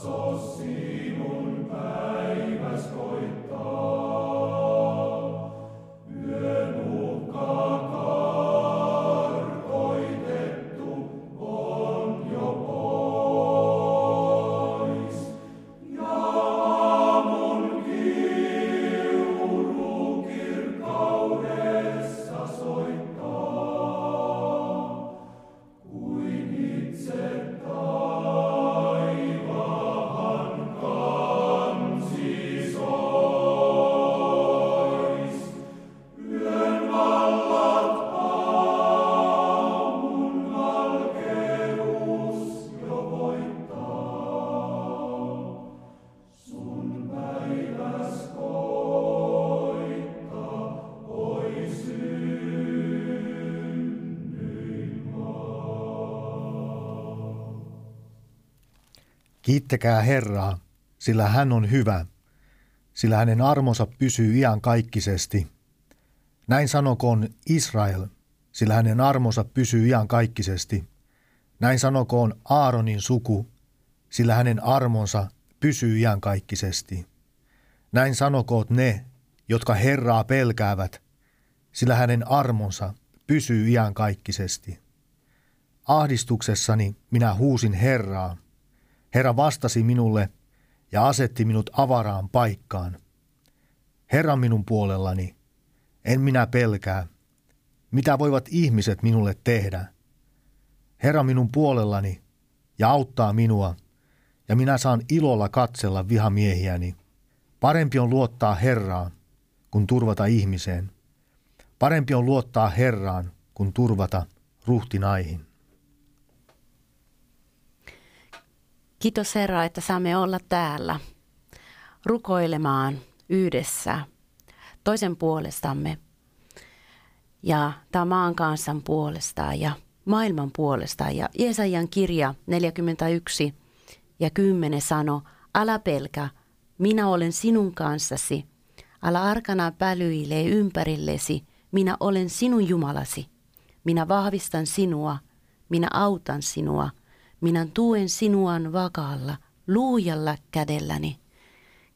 Sos simul per Kiittäkää Herraa, sillä hän on hyvä, sillä hänen armonsa pysyy iankaikkisesti. Näin sanokoon Israel, sillä hänen armonsa pysyy iankaikkisesti. Näin sanokoon Aaronin suku, sillä hänen armonsa pysyy iankaikkisesti. Näin sanokoot ne, jotka Herraa pelkäävät, sillä hänen armonsa pysyy iankaikkisesti. Ahdistuksessani minä huusin Herraa, Herra vastasi minulle ja asetti minut avaraan paikkaan. Herra minun puolellani, en minä pelkää. Mitä voivat ihmiset minulle tehdä? Herra minun puolellani ja auttaa minua, ja minä saan ilolla katsella vihamiehiäni. Parempi on luottaa Herraan, kuin turvata ihmiseen. Parempi on luottaa Herraan, kuin turvata ruhtinaihin. Kiitos Herra, että saamme olla täällä rukoilemaan yhdessä toisen puolestamme ja tämän maan kansan puolesta ja maailman puolesta. Ja Jesajan kirja 41 ja 10 sano, älä pelkä, minä olen sinun kanssasi. Älä arkana pälyilee ympärillesi, minä olen sinun Jumalasi. Minä vahvistan sinua, minä autan sinua – minä tuen sinuan vakaalla, luujalla kädelläni.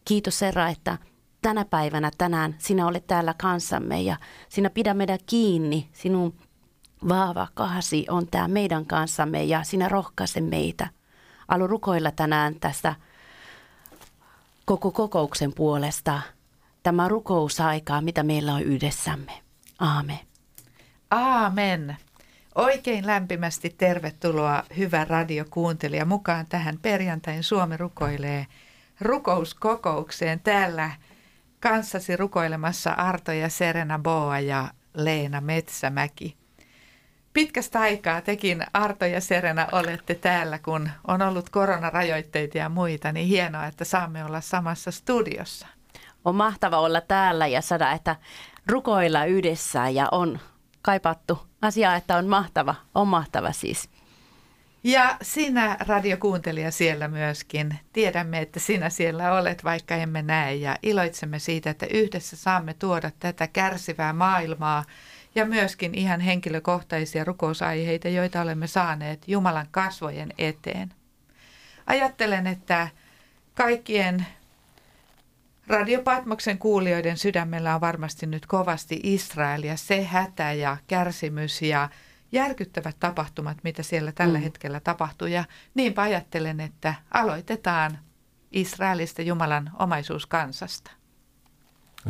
Kiitos Herra, että tänä päivänä, tänään sinä olet täällä kanssamme ja sinä pidä meidän kiinni. Sinun vahva kahsi on tämä meidän kanssamme ja sinä rohkaise meitä. Alu rukoilla tänään tästä koko kokouksen puolesta. Tämä rukousaikaa, mitä meillä on yhdessämme. Aamen. Aamen. Oikein lämpimästi tervetuloa hyvä radiokuuntelija mukaan tähän perjantain Suomi rukoilee rukouskokoukseen. Täällä kanssasi rukoilemassa Arto ja Serena Boa ja Leena Metsämäki. Pitkästä aikaa tekin Arto ja Serena olette täällä, kun on ollut koronarajoitteita ja muita, niin hienoa, että saamme olla samassa studiossa. On mahtava olla täällä ja saada, että rukoilla yhdessä ja on kaipattu asia, että on mahtava, on mahtava siis. Ja sinä radiokuuntelija siellä myöskin. Tiedämme, että sinä siellä olet, vaikka emme näe ja iloitsemme siitä, että yhdessä saamme tuoda tätä kärsivää maailmaa ja myöskin ihan henkilökohtaisia rukousaiheita, joita olemme saaneet Jumalan kasvojen eteen. Ajattelen, että kaikkien Radio Patmoksen kuulijoiden sydämellä on varmasti nyt kovasti Israel ja se hätä ja kärsimys ja järkyttävät tapahtumat, mitä siellä tällä mm. hetkellä tapahtuu. Ja niinpä ajattelen, että aloitetaan Israelista Jumalan omaisuuskansasta.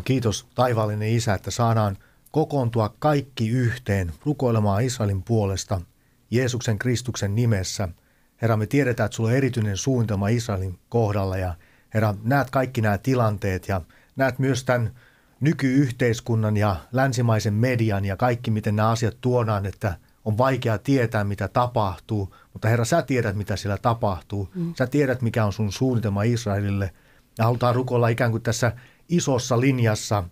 Kiitos taivaallinen Isä, että saadaan kokoontua kaikki yhteen rukoilemaan Israelin puolesta Jeesuksen Kristuksen nimessä. Herra, me tiedetään, että sulla on erityinen suunnitelma Israelin kohdalla ja – Herra, näet kaikki nämä tilanteet ja näet myös tämän nykyyhteiskunnan ja länsimaisen median ja kaikki, miten nämä asiat tuodaan, että on vaikea tietää, mitä tapahtuu, mutta Herra, sä tiedät, mitä siellä tapahtuu. Mm. Sä tiedät, mikä on sun suunnitelma Israelille. Ja halutaan rukoilla ikään kuin tässä isossa linjassa,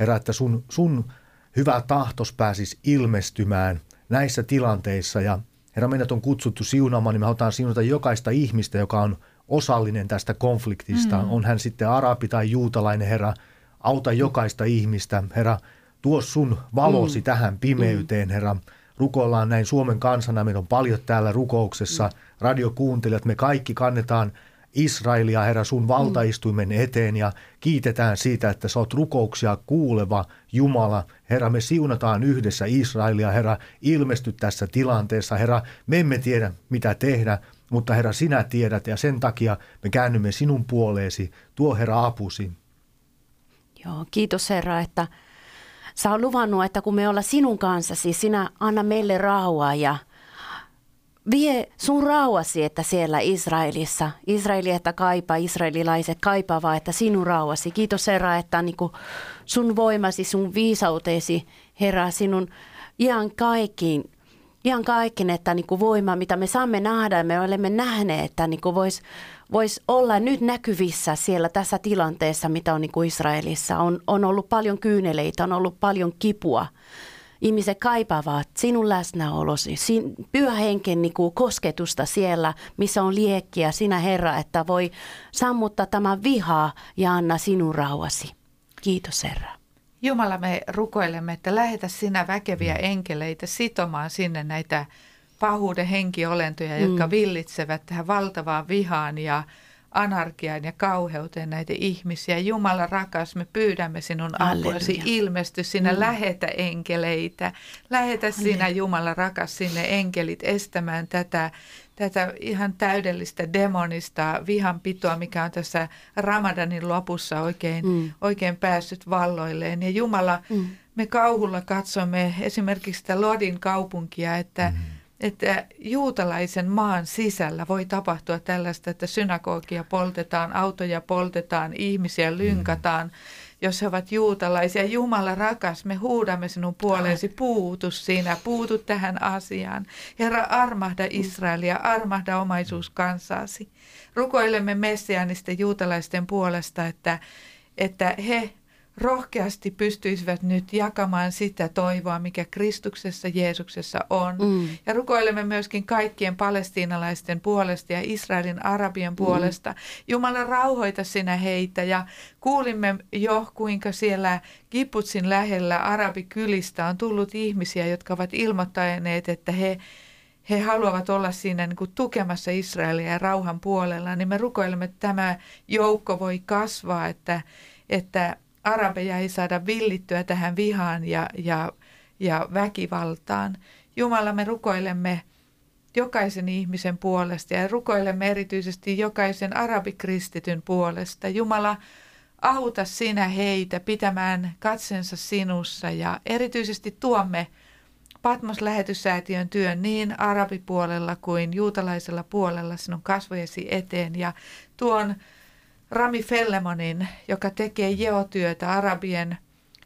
Herra, että sun, sun hyvä tahtos pääsisi ilmestymään näissä tilanteissa. Ja Herra, meidät on kutsuttu siunaamaan, niin me halutaan siunata jokaista ihmistä, joka on – osallinen tästä konfliktista. Mm. On hän sitten arabi tai juutalainen, Herra, auta jokaista ihmistä. Herra, tuo sun valosi mm. tähän pimeyteen, Herra. rukoillaan näin Suomen kansana. Meillä on paljon täällä rukouksessa radiokuuntelijat. Me kaikki kannetaan Israelia, Herra, sun valtaistuimen eteen ja kiitetään siitä, että sä oot rukouksia kuuleva Jumala. Herra, me siunataan yhdessä Israelia, Herra, ilmesty tässä tilanteessa. Herra, me emme tiedä, mitä tehdä, mutta Herra, sinä tiedät ja sen takia me käännymme sinun puoleesi. Tuo Herra apusi. Joo, kiitos Herra, että sä oot luvannut, että kun me ollaan sinun kanssasi, sinä anna meille rauhaa ja vie sun rauhasi, että siellä Israelissa, Israeli, että kaipaa, israelilaiset kaipaavat, että sinun rauhasi. Kiitos Herra, että niin sun voimasi, sun viisauteesi, Herra, sinun ihan kaikkiin, ihan kaiken, että niin kuin voima, mitä me saamme nähdä, me olemme nähneet, että niin voisi vois olla nyt näkyvissä siellä tässä tilanteessa, mitä on niin kuin Israelissa. On, on ollut paljon kyyneleitä, on ollut paljon kipua ihmiset kaipaavat sinun läsnäolosi, sin, pyhä henken niin kuin kosketusta siellä, missä on liekkiä, sinä Herra, että voi sammuttaa tämä vihaa ja anna sinun rauhasi. Kiitos Herra. Jumala, me rukoilemme, että lähetä sinä väkeviä enkeleitä sitomaan sinne näitä pahuuden henkiolentoja, jotka mm. villitsevät tähän valtavaan vihaan ja anarkiaan ja kauheuteen näitä ihmisiä. Jumala rakas, me pyydämme sinun apuasi, ilmesty sinä, mm. lähetä enkeleitä. Lähetä Halleluja. sinä, Jumala rakas, sinne enkelit estämään tätä, tätä ihan täydellistä demonista vihanpitoa, mikä on tässä Ramadanin lopussa oikein, mm. oikein päässyt valloilleen. Ja Jumala, mm. me kauhulla katsomme esimerkiksi sitä Lodin kaupunkia, että mm että juutalaisen maan sisällä voi tapahtua tällaista, että synagogia poltetaan, autoja poltetaan, ihmisiä lynkataan, mm. Jos he ovat juutalaisia. Jumala rakas, me huudamme sinun puoleesi, puutu sinä, puutu tähän asiaan. Herra, armahda Israelia, armahda omaisuus kansaasi. Rukoilemme messiaanisten juutalaisten puolesta, että, että he rohkeasti pystyisivät nyt jakamaan sitä toivoa, mikä Kristuksessa Jeesuksessa on. Mm. Ja rukoilemme myöskin kaikkien palestiinalaisten puolesta ja Israelin arabien puolesta. Mm. Jumala rauhoita sinä heitä ja kuulimme jo, kuinka siellä Kiputsin lähellä arabikylistä on tullut ihmisiä, jotka ovat ilmoittaneet, että he he haluavat olla siinä niin kuin tukemassa Israelia ja rauhan puolella, niin me rukoilemme, että tämä joukko voi kasvaa, että, että arabeja ei saada villittyä tähän vihaan ja, ja, ja väkivaltaan. Jumala, me rukoilemme jokaisen ihmisen puolesta ja rukoilemme erityisesti jokaisen arabikristityn puolesta. Jumala, auta sinä heitä pitämään katsensa sinussa ja erityisesti tuomme Patmos-lähetyssäätiön työn niin arabipuolella kuin juutalaisella puolella sinun kasvojesi eteen ja tuon Rami Fellemonin, joka tekee jeotyötä arabien,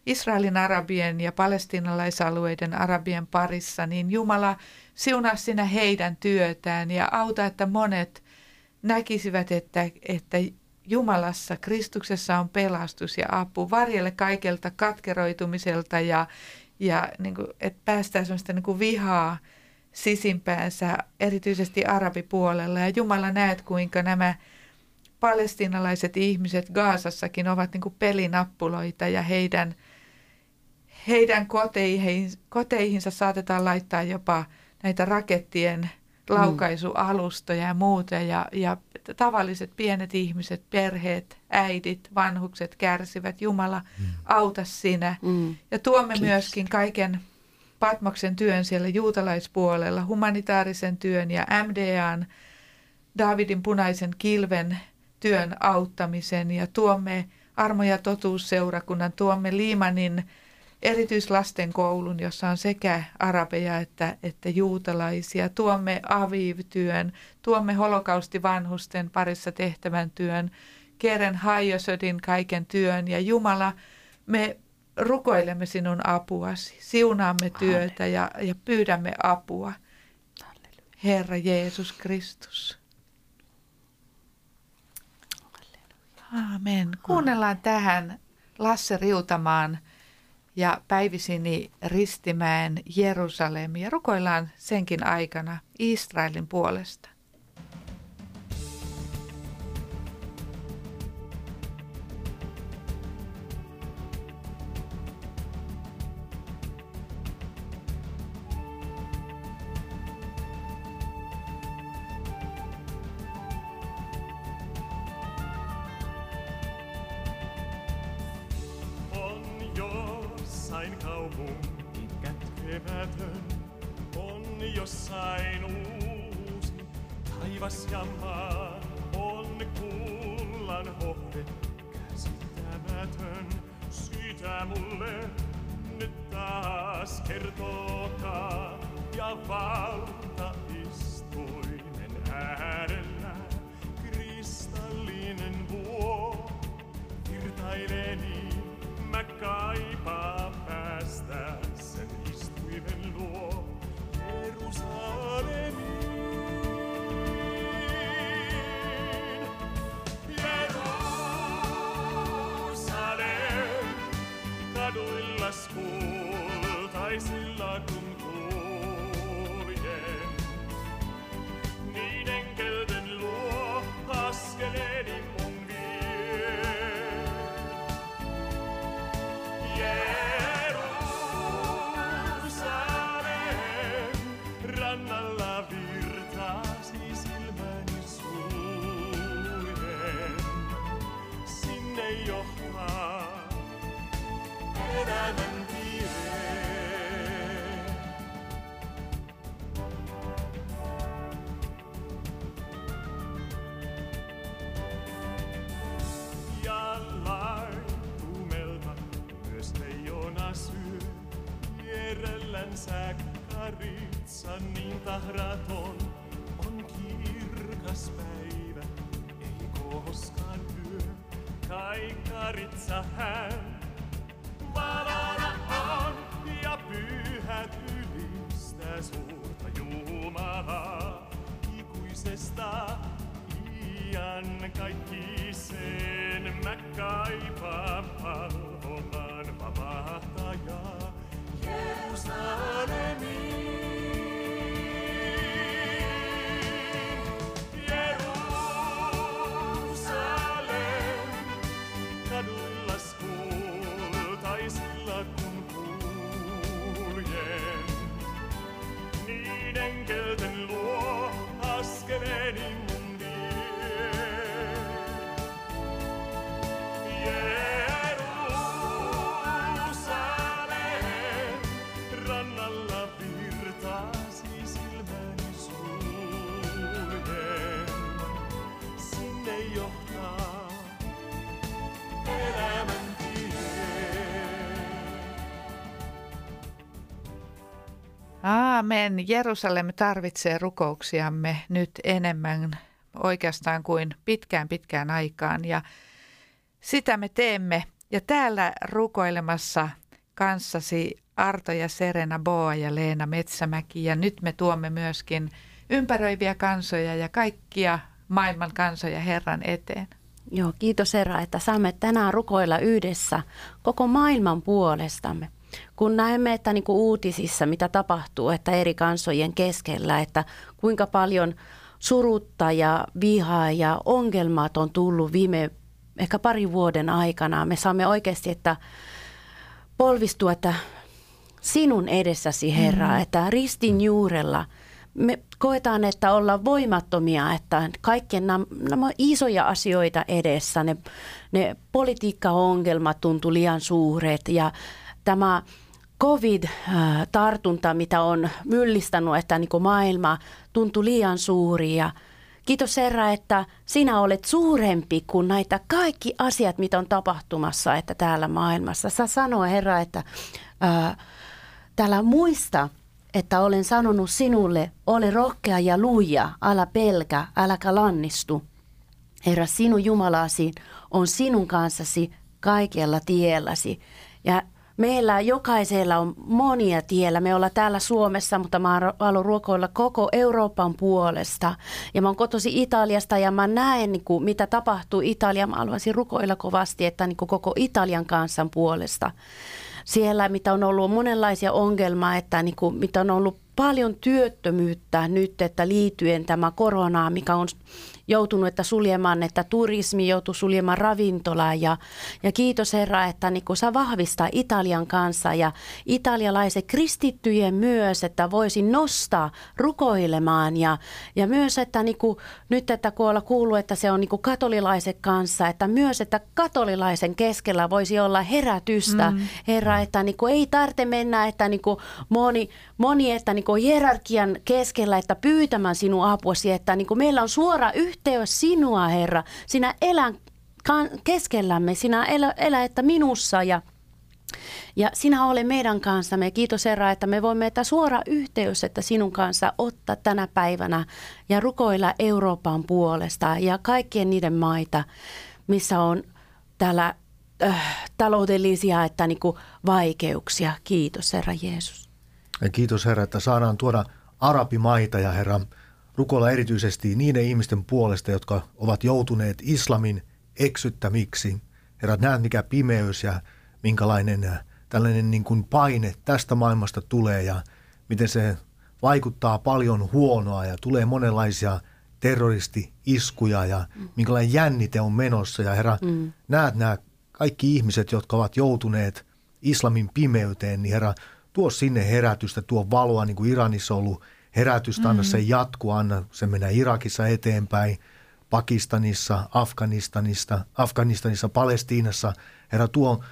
Israelin arabien ja palestinalaisalueiden arabien parissa, niin Jumala siunaa sinä heidän työtään ja auta, että monet näkisivät, että, että Jumalassa, Kristuksessa on pelastus ja apu. Varjelle kaikelta katkeroitumiselta ja, ja niin kuin, että päästään sellaista niin kuin vihaa sisimpäänsä, erityisesti arabipuolella. Ja Jumala näet, kuinka nämä palestinalaiset ihmiset Gaasassakin ovat niin kuin pelinappuloita ja heidän, heidän koteihin, koteihinsa saatetaan laittaa jopa näitä rakettien mm. laukaisualustoja ja muuta. Ja, ja tavalliset pienet ihmiset, perheet, äidit, vanhukset kärsivät. Jumala, mm. auta sinä. Mm. Ja tuomme Kiitos. myöskin kaiken Patmoksen työn siellä juutalaispuolella, humanitaarisen työn ja MDAn, Davidin punaisen kilven työn auttamisen ja tuomme Armo- ja totuusseurakunnan, tuomme Liimanin erityislasten koulun, jossa on sekä arabeja että, että juutalaisia. Tuomme Aviv-työn, tuomme holokaustivanhusten parissa tehtävän työn, Keren Haiosodin kaiken työn ja Jumala, me rukoilemme sinun apuasi, siunaamme työtä ja, ja pyydämme apua. Herra Jeesus Kristus. Aamen. Kuunnellaan tähän Lasse Riutamaan ja Päivisini Ristimäen Jerusalem ja rukoillaan senkin aikana Israelin puolesta. Christ Kai karitsa hän. Valona on ja pyhät ylistää suurta Jumalaa. Ikuisesta Aamen. Jerusalem tarvitsee rukouksiamme nyt enemmän oikeastaan kuin pitkään pitkään aikaan ja sitä me teemme. Ja täällä rukoilemassa kanssasi Arto ja Serena Boa ja Leena Metsämäki ja nyt me tuomme myöskin ympäröiviä kansoja ja kaikkia maailman kansoja Herran eteen. Joo, kiitos Herra, että saamme tänään rukoilla yhdessä koko maailman puolestamme. Kun näemme, että niin kuin uutisissa, mitä tapahtuu, että eri kansojen keskellä, että kuinka paljon surutta ja vihaa ja ongelmat on tullut viime ehkä pari vuoden aikana. Me saamme oikeasti, että polvistua, että sinun edessäsi Herra, mm. että ristin juurella me koetaan, että ollaan voimattomia, että kaikkien nämä, nämä isoja asioita edessä, ne, ne politiikkaongelmat tuntuu liian suuret ja tämä covid-tartunta, mitä on myllistänyt, että niin maailma tuntuu liian suuri ja Kiitos Herra, että sinä olet suurempi kuin näitä kaikki asiat, mitä on tapahtumassa, että täällä maailmassa. Sä sanoa Herra, että ää, täällä muista, että olen sanonut sinulle, ole rohkea ja luja, älä pelkä, äläkä lannistu. Herra, sinun Jumalasi on sinun kanssasi kaikella tielläsi. Ja meillä jokaisella on monia tiellä. Me ollaan täällä Suomessa, mutta mä haluan ruokoilla koko Euroopan puolesta. Ja mä oon kotosi Italiasta ja mä näen, niin kuin, mitä tapahtuu Italia. Mä haluaisin rukoilla kovasti, että niin kuin koko Italian kansan puolesta siellä, mitä on ollut monenlaisia ongelmia, että niin kuin, mitä on ollut paljon työttömyyttä nyt, että liittyen tämä korona, mikä on joutunut että suljemaan, että turismi joutuu suljemaan ravintolaa. Ja, ja kiitos Herra, että niin kuin saa vahvistaa Italian kanssa ja italialaiset kristittyjen myös, että voisi nostaa rukoilemaan. Ja, ja myös, että niin kuin, nyt, että kun olla kuullut, että se on niin kuin katolilaisen kanssa, että myös, että katolilaisen keskellä voisi olla herätystä, mm. Herra, että niin kuin ei tarvitse mennä, että niin kuin moni, moni, että niin kuin hierarkian keskellä, että pyytämään sinun apuasi, että niin kuin meillä on suora yhteys sinua, Herra. Sinä elän keskellämme, sinä elä, elä että minussa ja ja sinä ole meidän kanssamme. Kiitos Herra, että me voimme että suora yhteys, että sinun kanssa ottaa tänä päivänä ja rukoilla Euroopan puolesta ja kaikkien niiden maita, missä on täällä äh, taloudellisia että niin kuin vaikeuksia. Kiitos Herra Jeesus. Ja kiitos Herra, että saadaan tuoda arabimaita ja Herra rukoilla erityisesti niiden ihmisten puolesta, jotka ovat joutuneet islamin eksyttämiksi. Herra, näet mikä pimeys ja minkälainen äh, tällainen niin kuin paine tästä maailmasta tulee ja miten se vaikuttaa paljon huonoa ja tulee monenlaisia terroristi-iskuja ja mm. minkälainen jännite on menossa. Ja Herra, mm. näet nämä kaikki ihmiset, jotka ovat joutuneet islamin pimeyteen, niin Herra, tuo sinne herätystä, tuo valoa, niin kuin Iranissa on ollut herätystä, anna se jatkua, anna se mennä Irakissa eteenpäin, Pakistanissa, Afganistanista, Afganistanissa, Palestiinassa. Herra, tuo,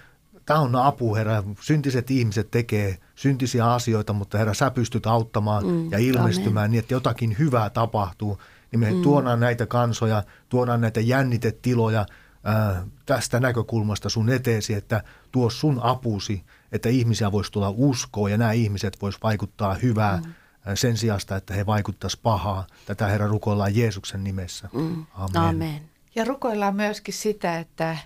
tämä on apu, Herra. Syntiset ihmiset tekee syntisiä asioita, mutta Herra, sä pystyt auttamaan mm, ja ilmestymään amen. niin, että jotakin hyvää tapahtuu. Niin me mm. tuodaan näitä kansoja, tuodaan näitä jännitetiloja ää, tästä näkökulmasta sun eteesi, että tuo sun apusi, että ihmisiä voisi tulla uskoa ja nämä ihmiset vois vaikuttaa hyvää. Mm sen sijasta, että he vaikuttaisivat pahaa. Tätä Herra rukoillaan Jeesuksen nimessä. Mm. Amen. Amen. Ja rukoillaan myöskin sitä, että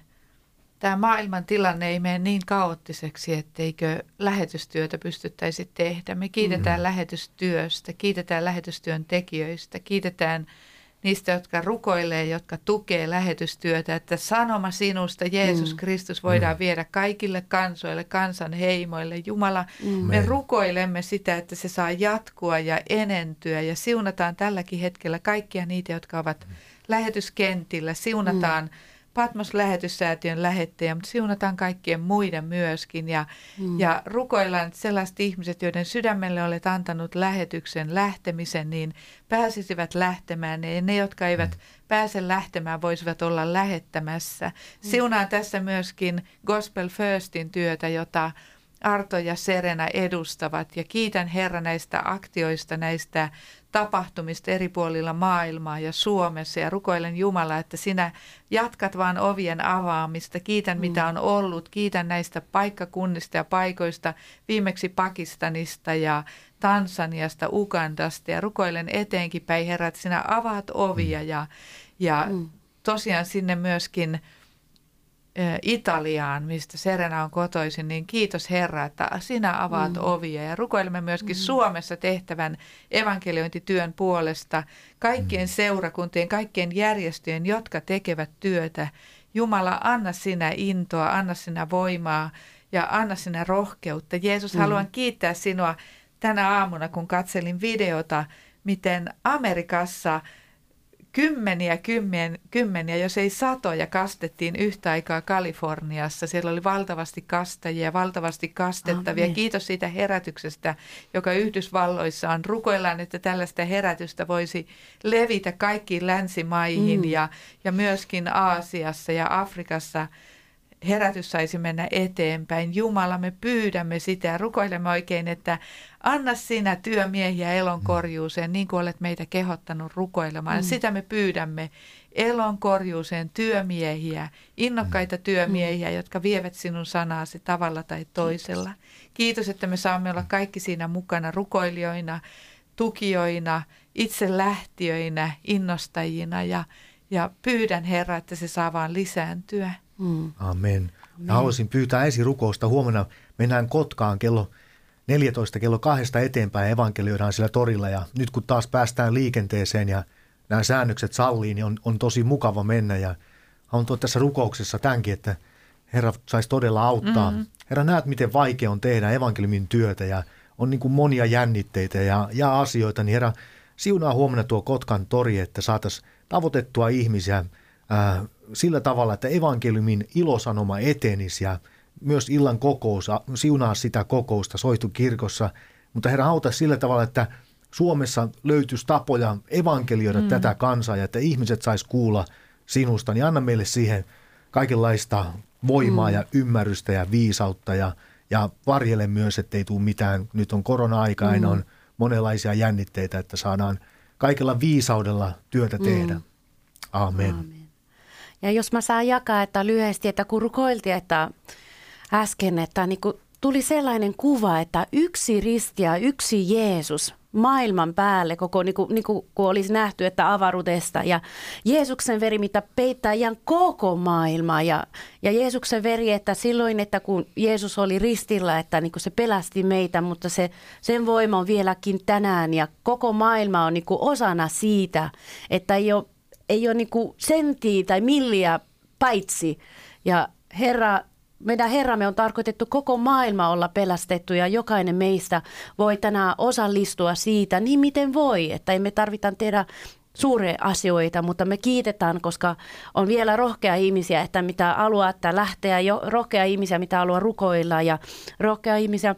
tämä maailman tilanne ei mene niin kaoottiseksi, etteikö lähetystyötä pystyttäisi tehdä. Me kiitetään mm. lähetystyöstä, kiitetään lähetystyön tekijöistä, kiitetään – niistä, jotka rukoilee, jotka tukee lähetystyötä, että sanoma sinusta, Jeesus mm. Kristus, voidaan mm. viedä kaikille kansoille, kansan heimoille. Jumala, mm. me rukoilemme sitä, että se saa jatkua ja enentyä ja siunataan tälläkin hetkellä kaikkia niitä, jotka ovat mm. lähetyskentillä. Siunataan mm Patmos lähetyssäätiön lähettäjä, mutta siunataan kaikkien muiden myöskin ja, mm. ja rukoillaan, sellaiset ihmiset, joiden sydämelle olet antanut lähetyksen lähtemisen, niin pääsisivät lähtemään ja ne, jotka eivät mm. pääse lähtemään, voisivat olla lähettämässä. Mm. Siunaan tässä myöskin Gospel Firstin työtä, jota Arto ja Serena edustavat ja kiitän Herra näistä aktioista, näistä tapahtumista eri puolilla maailmaa ja Suomessa ja rukoilen Jumala, että sinä jatkat vaan ovien avaamista. Kiitän mitä mm. on ollut, kiitän näistä paikkakunnista ja paikoista, viimeksi Pakistanista ja Tansaniasta, Ugandasta ja rukoilen eteenkin päin Herra, että sinä avaat ovia mm. ja, ja mm. tosiaan sinne myöskin – Italiaan, mistä Serena on kotoisin, niin kiitos Herra, että sinä avaat mm. ovia. Ja rukoilemme myöskin mm. Suomessa tehtävän evankeliointityön puolesta kaikkien mm. seurakuntien, kaikkien järjestöjen, jotka tekevät työtä. Jumala, anna sinä intoa, anna sinä voimaa ja anna sinä rohkeutta. Jeesus, mm. haluan kiittää sinua tänä aamuna, kun katselin videota, miten Amerikassa – kymmeniä, kymmen, kymmeniä, jos ei satoja kastettiin yhtä aikaa Kaliforniassa. Siellä oli valtavasti kastajia, valtavasti kastettavia. Amen. Kiitos siitä herätyksestä, joka Yhdysvalloissa on. Rukoillaan, että tällaista herätystä voisi levitä kaikkiin länsimaihin mm. ja, ja myöskin Aasiassa ja Afrikassa – herätys saisi mennä eteenpäin. Jumala, me pyydämme sitä ja rukoilemme oikein, että anna sinä työmiehiä elonkorjuuseen, niin kuin olet meitä kehottanut rukoilemaan. Mm. Sitä me pyydämme elonkorjuuseen työmiehiä, innokkaita mm. työmiehiä, jotka vievät sinun sanaasi tavalla tai toisella. Kiitos, että me saamme olla kaikki siinä mukana rukoilijoina, tukijoina, itse lähtiöinä, innostajina ja, ja pyydän Herra, että se saa vaan lisääntyä. Mm. Amen. Ja haluaisin pyytää esirukousta. Huomenna mennään Kotkaan kello 14 kello kahdesta eteenpäin evankelioidaan sillä torilla ja nyt kun taas päästään liikenteeseen ja nämä säännökset sallii, niin on, on tosi mukava mennä ja haluan tuoda tässä rukouksessa tämänkin, että Herra saisi todella auttaa. Mm-hmm. Herra, näet, miten vaikea on tehdä evankeliumin työtä ja on niin kuin monia jännitteitä ja, ja asioita, niin Herra, siunaa huomenna tuo Kotkan tori, että saataisiin tavoitettua ihmisiä ää, sillä tavalla, että evankeliumin ilosanoma etenisi ja myös illan kokous, siunaa sitä kokousta soitu kirkossa, mutta Herra auta sillä tavalla, että Suomessa löytyisi tapoja evankelioida mm. tätä kansaa ja että ihmiset sais kuulla sinusta, niin anna meille siihen kaikenlaista voimaa mm. ja ymmärrystä ja viisautta ja, ja varjele myös, ettei tule mitään. Nyt on korona-aika, mm. aina on monenlaisia jännitteitä, että saadaan kaikella viisaudella työtä tehdä. Mm. Amen. Amen. Ja jos mä saan jakaa, että lyhyesti, että kun rukoiltiin, että äsken, että niin tuli sellainen kuva, että yksi risti ja yksi Jeesus maailman päälle, koko niin kuin, niin kuin, kun olisi nähty, että avaruudesta. Ja Jeesuksen veri, mitä peittää ihan koko maailma. Ja, ja Jeesuksen veri, että silloin, että kun Jeesus oli ristillä, että niin kuin se pelasti meitä, mutta se, sen voima on vieläkin tänään. Ja koko maailma on niin kuin osana siitä, että ei ole, ei ole niin kuin senttiä tai milliä paitsi. Ja Herra meidän Herramme on tarkoitettu koko maailma olla pelastettu ja jokainen meistä voi tänään osallistua siitä niin miten voi, että emme tarvita tehdä suuria asioita, mutta me kiitetään, koska on vielä rohkea ihmisiä, että mitä haluaa, että lähteä, jo rohkea ihmisiä, mitä haluaa rukoilla ja rohkea ihmisiä,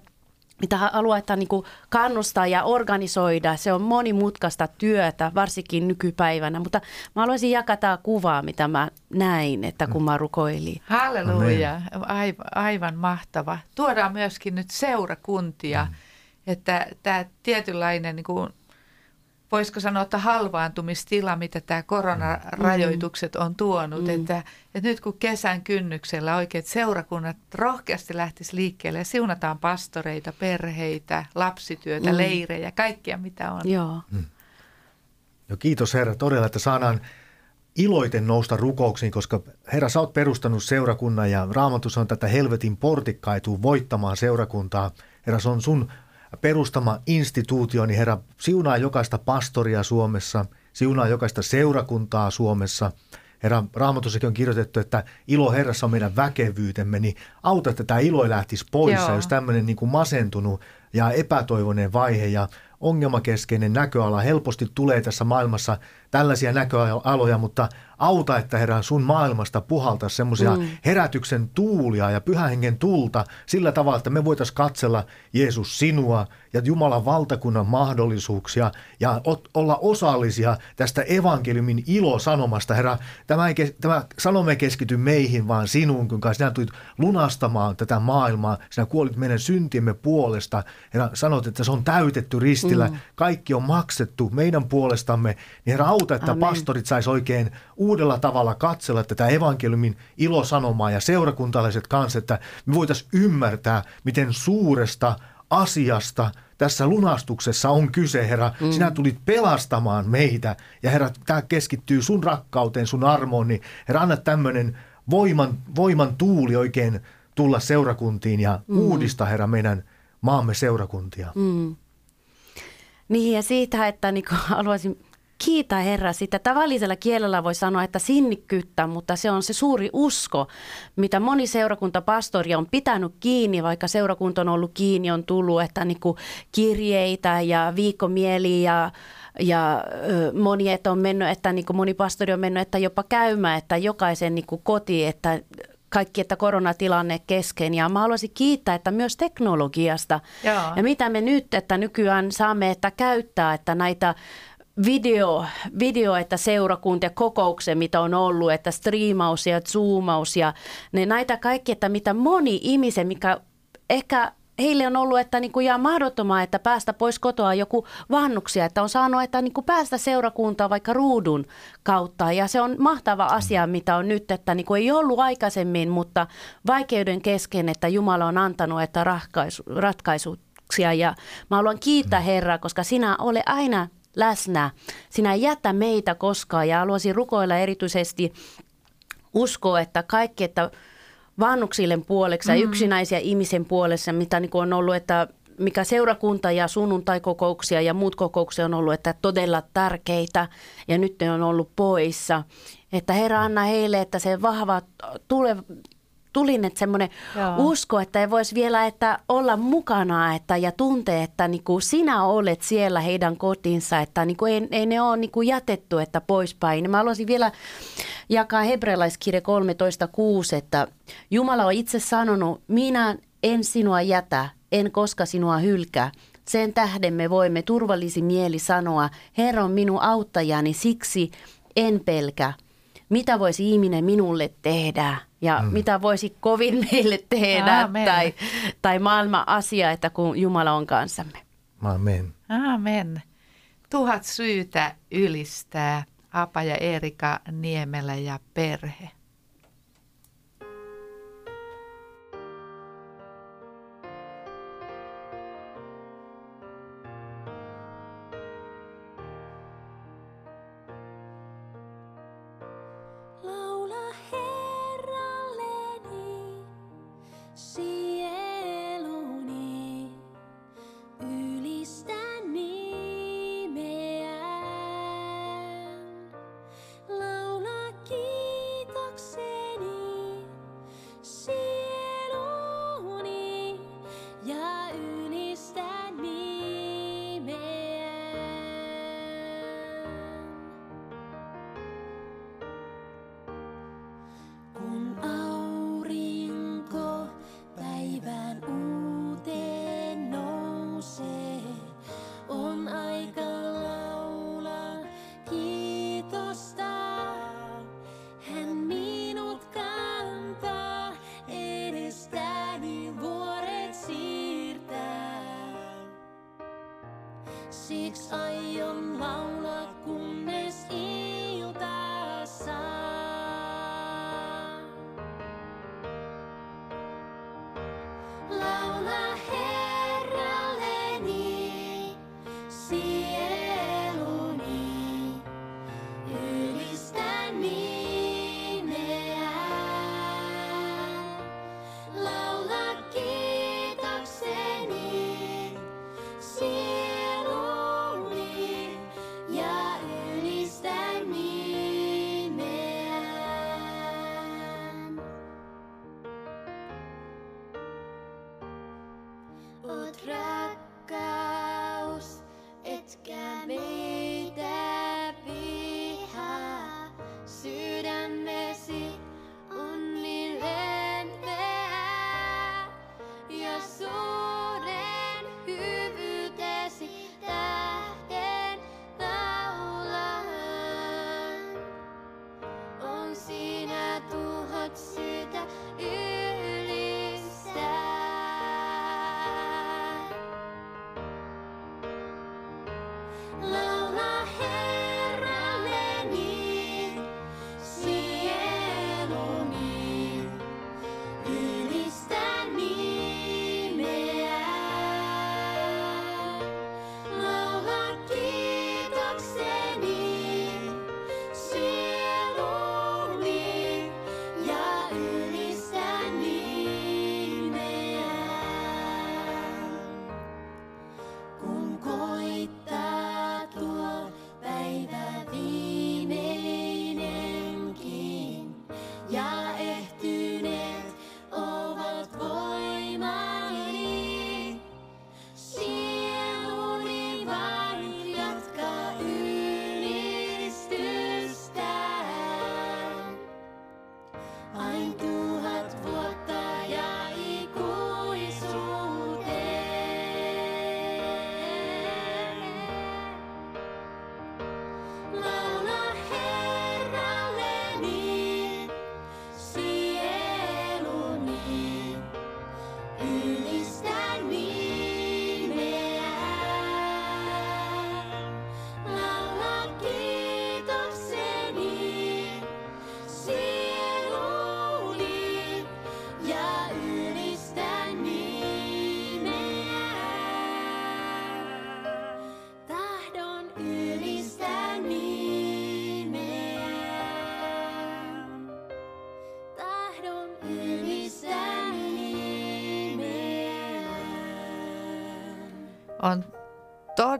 mitä haluaa niin kuin kannustaa ja organisoida. Se on monimutkaista työtä, varsinkin nykypäivänä. Mutta mä haluaisin jakaa kuvaa, mitä mä näin, että kun mä rukoilin. Halleluja, aivan, aivan mahtava. Tuodaan myöskin nyt seurakuntia, mm. että tämä tietynlainen niin kuin voisiko sanoa, että halvaantumistila, mitä tämä koronarajoitukset on tuonut. Mm. Että, että nyt kun kesän kynnyksellä oikeat seurakunnat rohkeasti lähtisi liikkeelle ja siunataan pastoreita, perheitä, lapsityötä, mm. leirejä, kaikkia mitä on. Joo. Mm. No kiitos Herra todella, että saadaan iloiten nousta rukouksiin, koska Herra, sä oot perustanut seurakunnan ja Raamatus on tätä helvetin portikkaituu voittamaan seurakuntaa. Herra, se on sun perustama instituutio, niin Herra, siunaa jokaista pastoria Suomessa, siunaa jokaista seurakuntaa Suomessa. Herra, Raamatussakin on kirjoitettu, että ilo Herrassa on meidän väkevyytemme, niin auta, että tämä ilo lähtisi pois, Joo. jos tämmöinen niin kuin masentunut ja epätoivoinen vaihe ja ongelmakeskeinen näköala helposti tulee tässä maailmassa tällaisia näköaloja, mutta auta, että Herra sun maailmasta puhaltaa semmoisia mm. herätyksen tuulia ja pyhähengen tulta sillä tavalla, että me voitaisiin katsella Jeesus sinua ja Jumalan valtakunnan mahdollisuuksia ja olla osallisia tästä evankeliumin ilosanomasta. Herra, tämä, ei, tämä sanoma ei keskity meihin, vaan sinuun, kun sinä tulit lunastamaan tätä maailmaa. Sinä kuolit meidän syntiemme puolesta. Herra, sanot, että se on täytetty ristillä. Mm. Kaikki on maksettu meidän puolestamme. Niin Herra, auta, että Amen. pastorit sais oikein uudella tavalla katsella tätä evankeliumin ilosanomaa ja seurakuntalaiset kanssa, että me voitaisiin ymmärtää, miten suuresta asiasta tässä lunastuksessa on kyse, Herra. Mm. Sinä tulit pelastamaan meitä ja Herra, tämä keskittyy sun rakkauteen, sun armoon, niin Herra, anna tämmöinen voiman, voiman tuuli oikein tulla seurakuntiin ja mm. uudista, Herra, meidän maamme seurakuntia. Mm. Niin ja siitä, että niin haluaisin kiitä Herra sitä. Tavallisella kielellä voi sanoa, että sinnikkyyttä, mutta se on se suuri usko, mitä moni seurakuntapastori on pitänyt kiinni, vaikka seurakunta on ollut kiinni, on tullut, että niin kuin kirjeitä ja viikkomieli ja ja moni että on mennyt, että niin kuin moni pastori on mennyt, että jopa käymään, että jokaisen niin kuin koti, että kaikki, että koronatilanne kesken. Ja mä haluaisin kiittää, että myös teknologiasta. Joo. Ja mitä me nyt, että nykyään saamme, että käyttää, että näitä video, video, että seurakuntia kokouksen, mitä on ollut, että striimaus ja zoomaus ja ne näitä kaikki, että mitä moni ihmisen, mikä ehkä heille on ollut, että niin kuin jää mahdottomaa, että päästä pois kotoa joku vannuksia, että on saanut, että niin kuin päästä seurakuntaan vaikka ruudun kautta. Ja se on mahtava asia, mitä on nyt, että niin kuin ei ollut aikaisemmin, mutta vaikeuden kesken, että Jumala on antanut, että ratkaisu, ratkaisuksia. Ja mä haluan kiittää Herraa, koska sinä ole aina läsnä. Sinä jätä meitä koskaan ja haluaisin rukoilla erityisesti uskoa, että kaikki, että vannuksille puoleksi ja mm. yksinäisiä ihmisen puolessa, mitä niin on ollut, että mikä seurakunta ja sunnuntaikokouksia ja muut kokouksia on ollut, että todella tärkeitä ja nyt ne on ollut poissa. Että Herra anna heille, että se vahva tule, tuli nyt semmoinen usko, että ei voisi vielä että olla mukana että, ja tuntee, että niin kuin sinä olet siellä heidän kotinsa, että niin kuin ei, ei ne ole niin kuin jätetty että poispäin. Mä haluaisin vielä jakaa hebrealaiskirja 13.6, että Jumala on itse sanonut, minä en sinua jätä, en koska sinua hylkää. Sen tähden me voimme turvallisin mieli sanoa, Herra on minun auttajani, siksi en pelkä. Mitä voisi ihminen minulle tehdä ja mm. mitä voisi kovin meille tehdä Aamen. tai, tai maailman asia, että kun Jumala on kanssamme. Amen. Aamen. Tuhat syytä ylistää Apa ja Erika Niemelä ja perhe.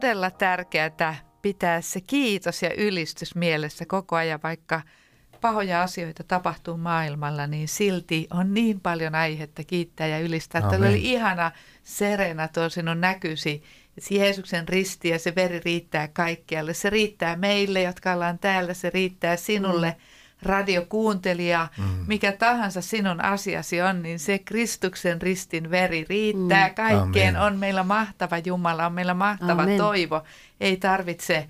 Todella tärkeää pitää se kiitos ja ylistys mielessä koko ajan, vaikka pahoja asioita tapahtuu maailmalla, niin silti on niin paljon aihetta kiittää ja ylistää. Tämä Amen. oli ihana Serena tuo sinun näkysi. että Jeesuksen risti ja se veri riittää kaikkialle. Se riittää meille, jotka ollaan täällä. Se riittää sinulle, mm. Radiokuuntelija. Mm. Mikä tahansa sinun asiasi on, niin se Kristuksen ristin veri riittää mm. kaikkeen. Amen. On meillä mahtava Jumala, on meillä mahtava Amen. toivo. Ei tarvitse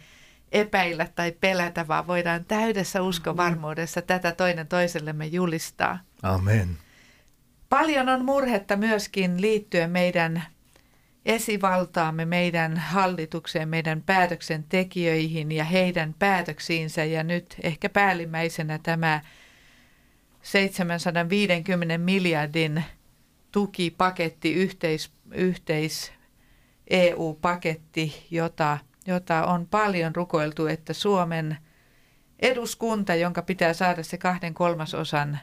epäillä tai pelätä, vaan voidaan täydessä uskovarmuudessa tätä toinen toisellemme julistaa. Amen. Paljon on murhetta myöskin liittyen meidän esivaltaamme, meidän hallitukseen, meidän päätöksentekijöihin ja heidän päätöksiinsä. Ja nyt ehkä päällimmäisenä tämä 750 miljardin tukipaketti, yhteis, yhteis EU-paketti, jota, jota on paljon rukoiltu, että Suomen eduskunta, jonka pitää saada se kahden kolmasosan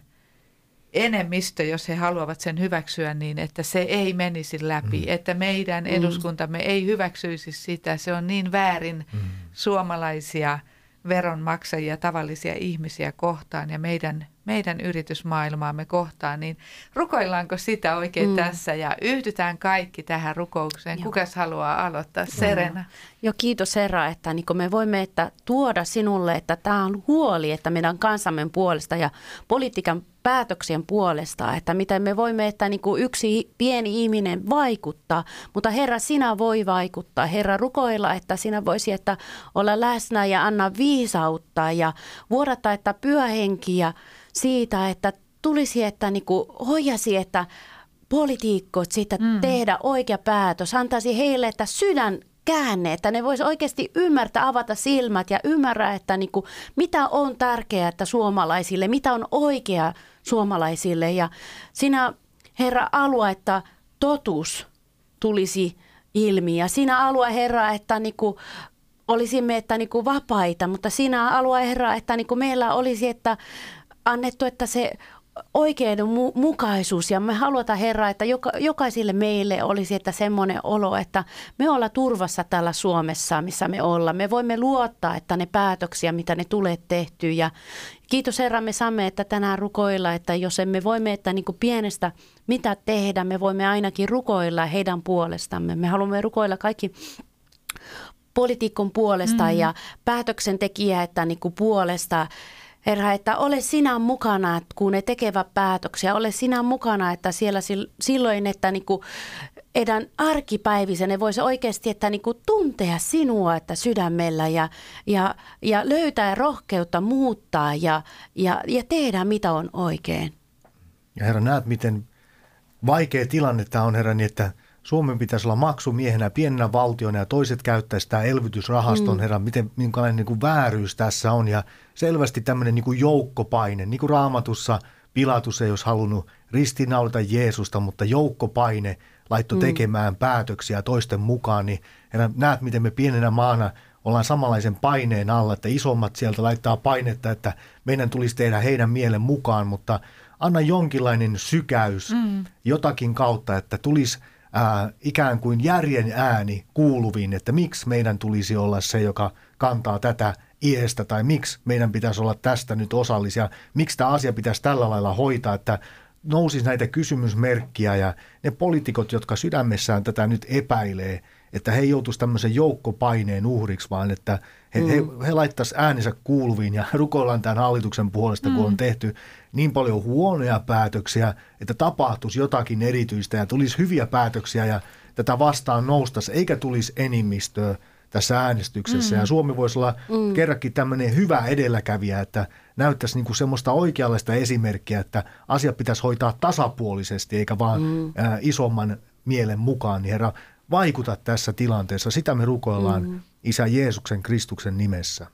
enemmistö, jos he haluavat sen hyväksyä, niin että se ei menisi läpi, mm. että meidän eduskuntamme ei hyväksyisi sitä. Se on niin väärin mm. suomalaisia veronmaksajia, tavallisia ihmisiä kohtaan ja meidän, meidän yritysmaailmaamme kohtaan, niin rukoillaanko sitä oikein mm. tässä ja yhdytään kaikki tähän rukoukseen? Joo. Kukas haluaa aloittaa? Serena. Joo, kiitos Herra, että niin me voimme että tuoda sinulle, että tämä on huoli, että meidän kansamme puolesta ja politiikan päätöksien puolesta, että miten me voimme, että niin kuin yksi pieni ihminen vaikuttaa, mutta Herra, sinä voi vaikuttaa. Herra, rukoilla, että sinä voisi että olla läsnä ja anna viisautta ja vuodata, että pyöhenki ja siitä, että tulisi, että niin kuin hoijasi, että poliitikot siitä mm. tehdä oikea päätös, antaisi heille, että sydän käänne, että ne voisi oikeasti ymmärtää, avata silmät ja ymmärrä, että niin kuin, mitä on tärkeää että suomalaisille, mitä on oikea suomalaisille. Ja sinä, Herra, alue, että totuus tulisi ilmi ja sinä alue, Herra, että niin kuin, olisimme että niin kuin vapaita, mutta sinä alue, Herra, että niin kuin meillä olisi, että annettu, että se oikeudenmukaisuus ja me halutaan Herra, että joka, jokaisille meille olisi että semmoinen olo, että me ollaan turvassa täällä Suomessa, missä me ollaan. Me voimme luottaa, että ne päätöksiä, mitä ne tulee tehtyä ja kiitos Herra, me saamme, että tänään rukoilla, että jos emme voimme, että niin kuin pienestä mitä tehdä, me voimme ainakin rukoilla heidän puolestamme. Me haluamme rukoilla kaikki poliitikon puolesta mm. ja päätöksentekijä, että niin kuin puolesta. Herra, että ole sinä mukana, kun ne tekevät päätöksiä, ole sinä mukana, että siellä sil- silloin, että niinku edän arkipäivisen ne voisi oikeasti että niinku tuntea sinua että sydämellä ja, ja, ja löytää rohkeutta muuttaa ja, ja, ja tehdä mitä on oikein. Ja Herra, näet, miten vaikea tilanne tämä on, Herra, niin että Suomen pitäisi olla maksumiehenä pienenä valtiona ja toiset käyttäisi sitä elvytysrahaston, mm. Herra, miten, minkälainen niin kuin vääryys tässä on ja selvästi tämmöinen niin kuin joukkopaine, niin kuin raamatussa Pilatus ei olisi halunnut ristiinnaulita Jeesusta, mutta joukkopaine laittoi tekemään päätöksiä toisten mukaan, niin herra, näet, miten me pienenä maana ollaan samanlaisen paineen alla, että isommat sieltä laittaa painetta, että meidän tulisi tehdä heidän mielen mukaan, mutta anna jonkinlainen sykäys mm. jotakin kautta, että tulisi ää, ikään kuin järjen ääni kuuluviin, että miksi meidän tulisi olla se, joka kantaa tätä iestä tai miksi meidän pitäisi olla tästä nyt osallisia, miksi tämä asia pitäisi tällä lailla hoitaa, että nousisi näitä kysymysmerkkiä ja ne poliitikot, jotka sydämessään tätä nyt epäilee, että he ei joutuisi tämmöisen joukkopaineen uhriksi, vaan että he, mm. he, he laittaisivat äänensä kuuluviin ja rukoillaan tämän hallituksen puolesta, mm. kun on tehty niin paljon huonoja päätöksiä, että tapahtuisi jotakin erityistä ja tulisi hyviä päätöksiä ja tätä vastaan noustaisi, eikä tulisi enemmistöä tässä äänestyksessä. Mm. Ja Suomi voisi olla mm. kerrankin tämmöinen hyvä edelläkävijä, että näyttäisi niinku semmoista oikeanlaista esimerkkiä, että asia pitäisi hoitaa tasapuolisesti, eikä vaan mm. ä, isomman mielen mukaan. Niin herra, vaikuta tässä tilanteessa. Sitä me rukoillaan mm. Isä Jeesuksen Kristuksen nimessä.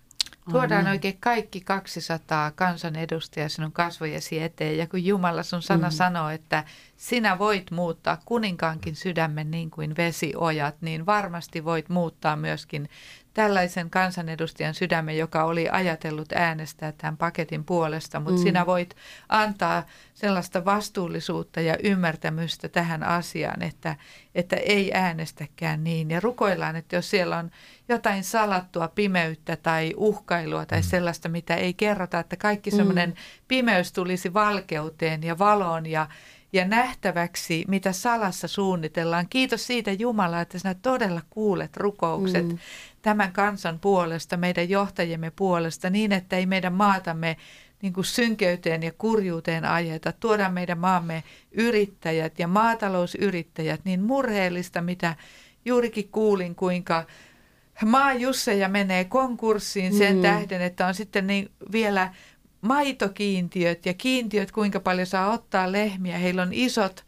Tuodaan oikein kaikki 200 kansanedustajaa sinun kasvojesi eteen ja kun Jumala sun sana mm. sanoo, että sinä voit muuttaa kuninkaankin sydämen niin kuin vesiojat, niin varmasti voit muuttaa myöskin tällaisen kansanedustajan sydämen, joka oli ajatellut äänestää tämän paketin puolesta, mutta mm. sinä voit antaa sellaista vastuullisuutta ja ymmärtämystä tähän asiaan, että, että ei äänestäkään niin. Ja rukoillaan, että jos siellä on jotain salattua pimeyttä tai uhkailua tai sellaista, mitä ei kerrota, että kaikki semmoinen mm. pimeys tulisi valkeuteen ja valoon ja ja nähtäväksi, mitä salassa suunnitellaan. Kiitos siitä Jumala, että sinä todella kuulet rukoukset mm. tämän kansan puolesta, meidän johtajiemme puolesta, niin että ei meidän maatamme niin kuin synkeyteen ja kurjuuteen ajeta. Tuodaan meidän maamme yrittäjät ja maatalousyrittäjät niin murheellista, mitä juurikin kuulin, kuinka maajusseja menee konkurssiin sen mm. tähden, että on sitten niin vielä maitokiintiöt ja kiintiöt, kuinka paljon saa ottaa lehmiä. Heillä on isot,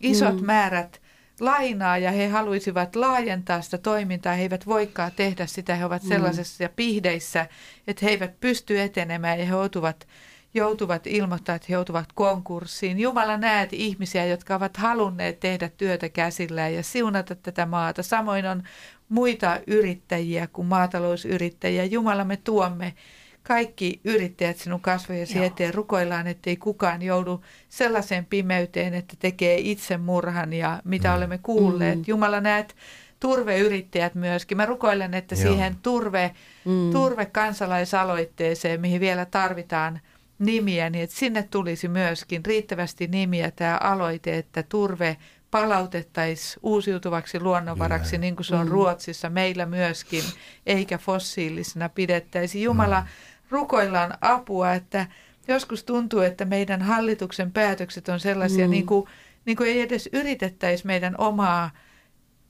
isot mm. määrät lainaa ja he haluaisivat laajentaa sitä toimintaa. He eivät voikaan tehdä sitä. He ovat mm. sellaisessa pihdeissä, että he eivät pysty etenemään ja he joutuvat, joutuvat ilmoittaa, että he joutuvat konkurssiin. Jumala näet ihmisiä, jotka ovat halunneet tehdä työtä käsillään ja siunata tätä maata. Samoin on muita yrittäjiä kuin maatalousyrittäjiä. Jumala, me tuomme kaikki yrittäjät sinun kasvojesi Joo. eteen. Rukoillaan, ettei kukaan joudu sellaiseen pimeyteen, että tekee itsemurhan ja mitä mm. olemme kuulleet. Mm. Jumala näet turveyrittäjät myöskin. Mä rukoilen, että Joo. siihen turve, mm. turve kansalaisaloitteeseen, mihin vielä tarvitaan nimiä, niin että sinne tulisi myöskin riittävästi nimiä tämä aloite, että turve palautettaisiin uusiutuvaksi luonnonvaraksi, niin kuin se on mm. Ruotsissa, meillä myöskin, eikä fossiilisena pidettäisi. Jumala mm rukoillaan apua, että joskus tuntuu, että meidän hallituksen päätökset on sellaisia, mm. niin, kuin, niin kuin ei edes yritettäisi meidän omaa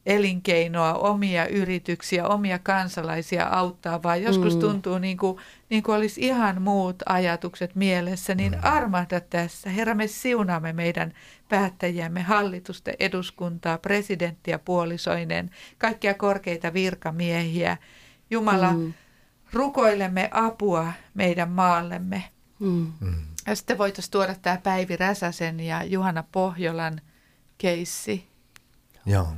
elinkeinoa, omia yrityksiä, omia kansalaisia auttaa, vaan joskus mm. tuntuu niin kuin, niin kuin olisi ihan muut ajatukset mielessä, niin mm. armahda tässä. Herra, me siunaamme meidän päättäjiämme, hallitusta, eduskuntaa, presidenttiä puolisoinen, kaikkia korkeita virkamiehiä. Jumala, mm rukoilemme apua meidän maallemme. Mm. mm. Ja sitten voitaisiin tuoda tämä Päivi Räsäsen ja Juhana Pohjolan keissi. Joo.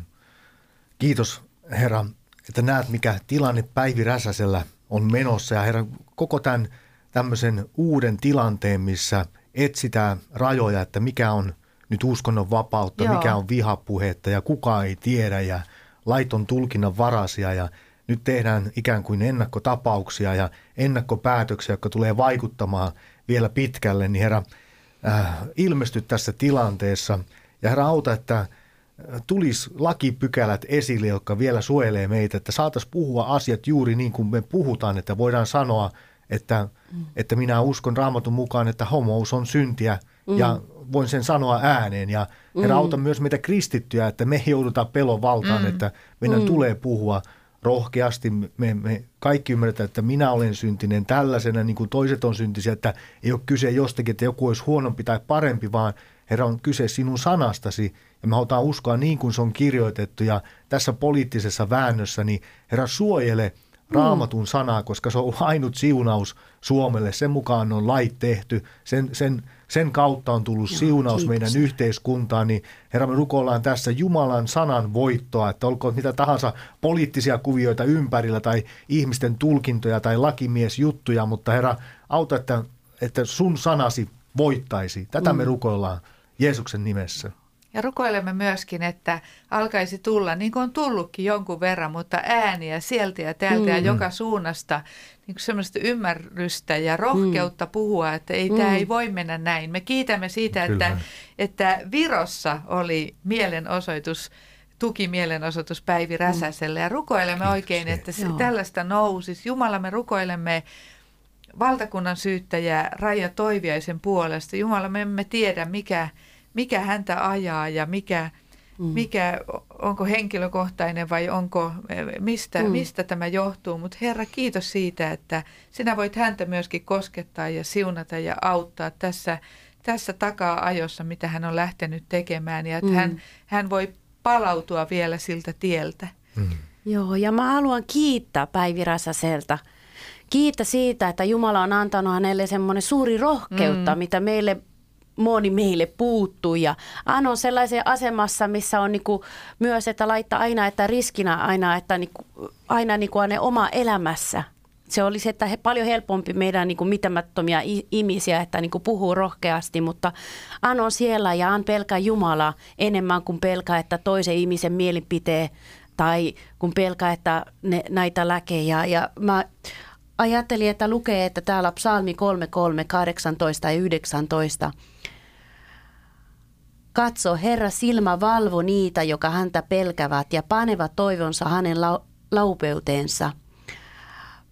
Kiitos Herra, että näet mikä tilanne Päivi Räsäsellä on menossa. Ja Herra, koko tämän tämmöisen uuden tilanteen, missä etsitään rajoja, että mikä on nyt uskonnon vapautta, Joo. mikä on vihapuhetta ja kuka ei tiedä ja laiton tulkinnan varasia ja – nyt tehdään ikään kuin ennakkotapauksia ja ennakkopäätöksiä, jotka tulee vaikuttamaan vielä pitkälle, niin herra, äh, ilmesty tässä tilanteessa ja herra auta, että tulisi lakipykälät esille, jotka vielä suojelee meitä, että saataisiin puhua asiat juuri niin kuin me puhutaan, että voidaan sanoa, että, mm. että minä uskon raamatun mukaan, että homous on syntiä mm. ja voin sen sanoa ääneen. Ja herra, mm. auta myös meitä kristittyjä, että me ei jouduta pelon valtaan, mm. että meidän mm. tulee puhua – rohkeasti. Me, me kaikki ymmärretään, että minä olen syntinen tällaisena, niin kuin toiset on syntisiä, että ei ole kyse jostakin, että joku olisi huonompi tai parempi, vaan Herra on kyse sinun sanastasi ja me halutaan uskoa niin kuin se on kirjoitettu ja tässä poliittisessa väännössä, niin Herra suojele – raamatun sanaa, koska se on ainut siunaus Suomelle. Sen mukaan on lait tehty, sen, sen, sen kautta on tullut Joo, siunaus kiitos. meidän yhteiskuntaan, niin Herra, me rukoillaan tässä Jumalan sanan voittoa, että olkoon mitä tahansa poliittisia kuvioita ympärillä tai ihmisten tulkintoja tai lakimiesjuttuja, mutta Herra, auta, että, että sun sanasi voittaisi. Tätä mm. me rukoillaan Jeesuksen nimessä. Ja rukoilemme myöskin, että alkaisi tulla, niin kuin on tullutkin jonkun verran, mutta ääniä sieltä ja täältä mm. ja joka suunnasta niin semmoista ymmärrystä ja rohkeutta mm. puhua, että ei, mm. tämä ei voi mennä näin. Me kiitämme siitä, että, että Virossa oli mielenosoitus tukimielenosoitus Päivi mm. Räsäselle ja rukoilemme Kiitos. oikein, että se, tällaista nousisi. Jumala, me rukoilemme valtakunnan syyttäjä Raija Toiviaisen puolesta. Jumala, me emme tiedä, mikä mikä häntä ajaa ja mikä, mm. mikä onko henkilökohtainen vai onko, mistä, mm. mistä tämä johtuu. Mutta Herra, kiitos siitä, että sinä voit häntä myöskin koskettaa ja siunata ja auttaa tässä, tässä takaa-ajossa, mitä hän on lähtenyt tekemään ja että mm. hän, hän voi palautua vielä siltä tieltä. Mm. Joo, ja mä haluan kiittää Päivi Räsäseltä. Kiitä siitä, että Jumala on antanut hänelle semmoinen suuri rohkeutta, mm. mitä meille moni meille puuttuu ja Anna on sellaisen asemassa, missä on niinku myös, että laittaa aina, että riskinä aina, että niinku, aina niinku ne oma elämässä. Se olisi, että he paljon helpompi meidän niinku mitämättömiä ihmisiä, että niinku puhuu rohkeasti, mutta An on siellä ja An pelkää Jumalaa enemmän kuin pelkää, että toisen ihmisen mielipitee tai kun pelkää, että ne, näitä läkejä. Ja mä ajattelin, että lukee, että täällä psalmi 33, 18 ja 19. Katso, Herra silmä valvo niitä, joka häntä pelkävät ja panevat toivonsa hänen lau- laupeuteensa,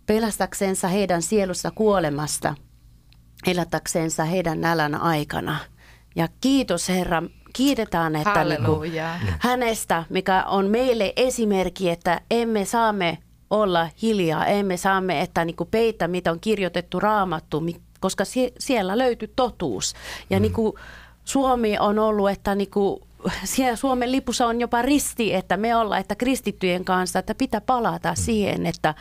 pelastaksensa heidän sielusta kuolemasta, elätäksensä heidän nälän aikana. Ja kiitos Herra, kiitetään, että niinku, Halleluja. hänestä, mikä on meille esimerkki, että emme saamme olla hiljaa, emme saamme, että niin kuin peitä, mitä on kirjoitettu raamattu, koska sie- siellä löytyy totuus. Ja mm. niin kuin Suomi on ollut, että niin kuin, siellä Suomen lipussa on jopa risti, että me ollaan, että kristittyjen kanssa, että pitää palata mm. siihen, että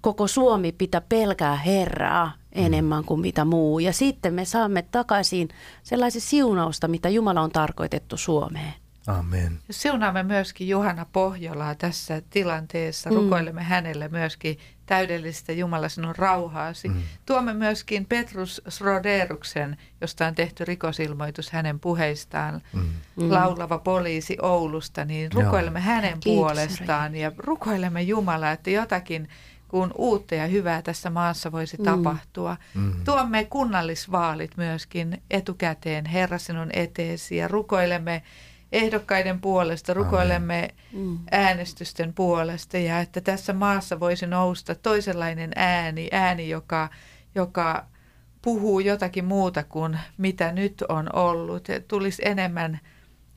koko Suomi pitää pelkää Herraa enemmän kuin mitä muu. Ja sitten me saamme takaisin sellaisen siunausta, mitä Jumala on tarkoitettu Suomeen. Amen. Ja Siunaamme myöskin Juhana Pohjolaa tässä tilanteessa. Mm. Rukoilemme hänelle myöskin täydellistä Jumala sinun rauhaasi. Mm. Tuomme myöskin Petrus Sroderuksen, josta on tehty rikosilmoitus hänen puheistaan. Mm. Laulava poliisi Oulusta, niin rukoilemme hänen Kiitos, puolestaan ja rukoilemme Jumalaa, että jotakin kun uutta ja hyvää tässä maassa voisi mm. tapahtua. Mm. Tuomme kunnallisvaalit myöskin etukäteen Herra sinun eteesi ja rukoilemme ehdokkaiden puolesta, rukoilemme mm. äänestysten puolesta ja että tässä maassa voisi nousta toisenlainen ääni, ääni, joka, joka puhuu jotakin muuta kuin mitä nyt on ollut. Ja tulisi enemmän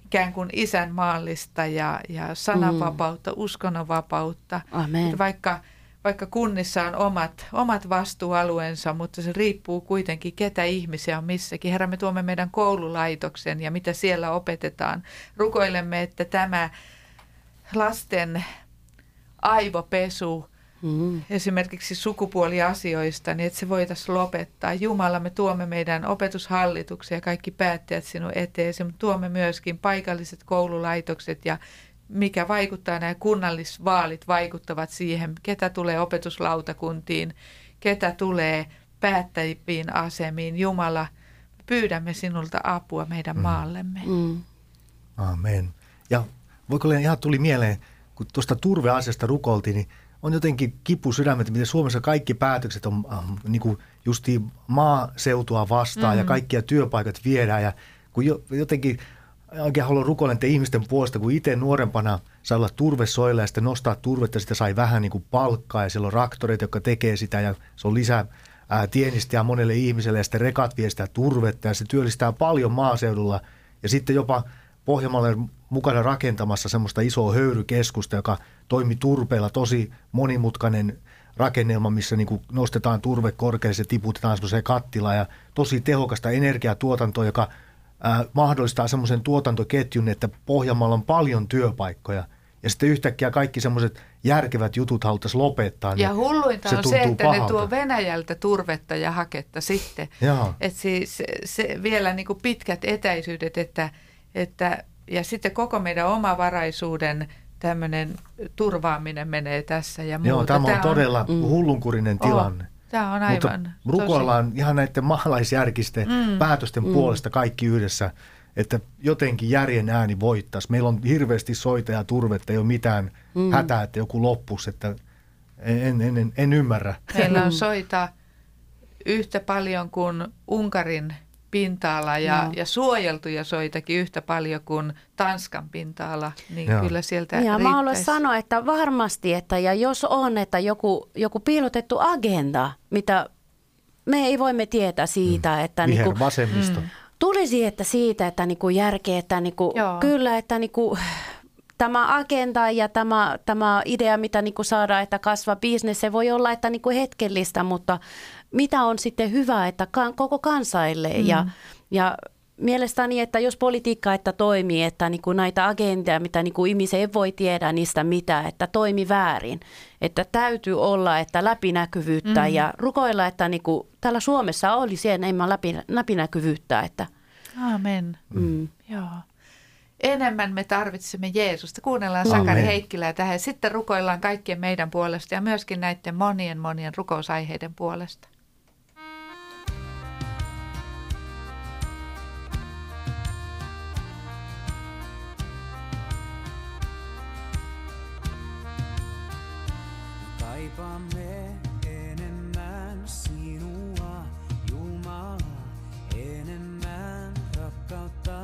ikään kuin isänmaallista ja, ja sananvapautta, mm. uskonnonvapautta. Amen. Että vaikka, vaikka kunnissa on omat, omat vastuualueensa, mutta se riippuu kuitenkin, ketä ihmisiä on missäkin. Herra, me tuomme meidän koululaitoksen ja mitä siellä opetetaan. Rukoilemme, että tämä lasten aivopesu Mm. esimerkiksi sukupuoliasioista, niin että se voitaisiin lopettaa. Jumala, me tuomme meidän opetushallituksen ja kaikki päättäjät sinun eteesi, mutta tuomme myöskin paikalliset koululaitokset ja mikä vaikuttaa, nämä kunnallisvaalit vaikuttavat siihen, ketä tulee opetuslautakuntiin, ketä tulee päättäjiin asemiin. Jumala, pyydämme sinulta apua meidän mm. maallemme. Mm. Amen. Ja voiko olla ihan tuli mieleen, kun tuosta turveasiasta rukoltiin, niin on jotenkin kipu sydämet, miten Suomessa kaikki päätökset on äh, niin kuin justiin maaseutua vastaan mm. ja kaikkia työpaikat viedään. Ja kun jo, jotenkin oikein haluan rukoilla ihmisten puolesta, kun itse nuorempana sai olla turvesoilla ja sitten nostaa turvetta, sitä sai vähän niin kuin palkkaa ja siellä on raktoreita, jotka tekee sitä ja se on lisää ää, tienistä monelle ihmiselle ja sitten rekat vie sitä turvetta ja se työllistää paljon maaseudulla ja sitten jopa Pohjanmaalle mukana rakentamassa semmoista isoa höyrykeskusta, joka toimi turpeella tosi monimutkainen rakennelma, missä niin kuin nostetaan turve korkealle, se tiputetaan semmoiseen kattilaan ja tosi tehokasta energiatuotantoa, joka mahdollistaa semmoisen tuotantoketjun, että Pohjanmaalla on paljon työpaikkoja. Ja sitten yhtäkkiä kaikki semmoiset järkevät jutut haluttaisiin lopettaa. Ja niin hulluinta se on se, että pahalta. ne tuo Venäjältä turvetta ja haketta sitten. Joo. Et siis se, vielä niin kuin pitkät etäisyydet, että, että, ja sitten koko meidän omavaraisuuden tämmöinen turvaaminen menee tässä ja muuta. Joo, tämä on todella mm. hullunkurinen tilanne. Tämä on aivan Mutta rukoillaan ihan näiden maalaisjärkisten mm. päätösten mm. puolesta kaikki yhdessä, että jotenkin järjen ääni voittaisi. Meillä on hirveästi soita ja turvetta, ei ole mitään mm. hätää, että joku loppus, että en, en, en, en ymmärrä. Meillä on soita yhtä paljon kuin Unkarin pinta-ala ja, Joo. ja suojeltuja soitakin yhtä paljon kuin Tanskan pinta-ala, niin Joo. kyllä sieltä Ja mä haluan sanoa, että varmasti, että ja jos on, että joku, joku piilotettu agenda, mitä me ei voimme tietää siitä, Mm. että niinku, Vihervasemmisto. Mm. tulisi että siitä, että niinku järkeä, että niinku, Joo. kyllä, että niinku, tämä agenda ja tämä, tämä idea, mitä niinku saadaan, että kasvaa bisnes, se voi olla että niinku hetkellistä, mutta mitä on sitten hyvä, että koko kansaille mm. ja, ja Mielestäni, että jos politiikka että toimii, että niin kuin näitä agendeja, mitä niin kuin ihmiset ei voi tiedä niistä mitä, että toimi väärin. Että täytyy olla, että läpinäkyvyyttä mm. ja rukoilla, että niin kuin täällä Suomessa olisi enemmän läpi, läpinäkyvyyttä, että Amen. Mm. Joo. Enemmän me tarvitsemme Jeesusta. Kuunnellaan Sakari Amen. Heikkilää tähän. Sitten rukoillaan kaikkien meidän puolesta ja myöskin näiden monien monien rukousaiheiden puolesta.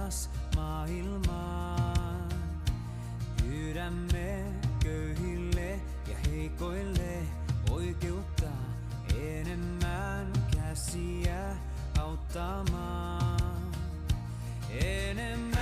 Rakkauttas maailmaan. Pyydämme köyhille ja heikoille oikeutta, enemmän käsiä auttamaan. Enemmän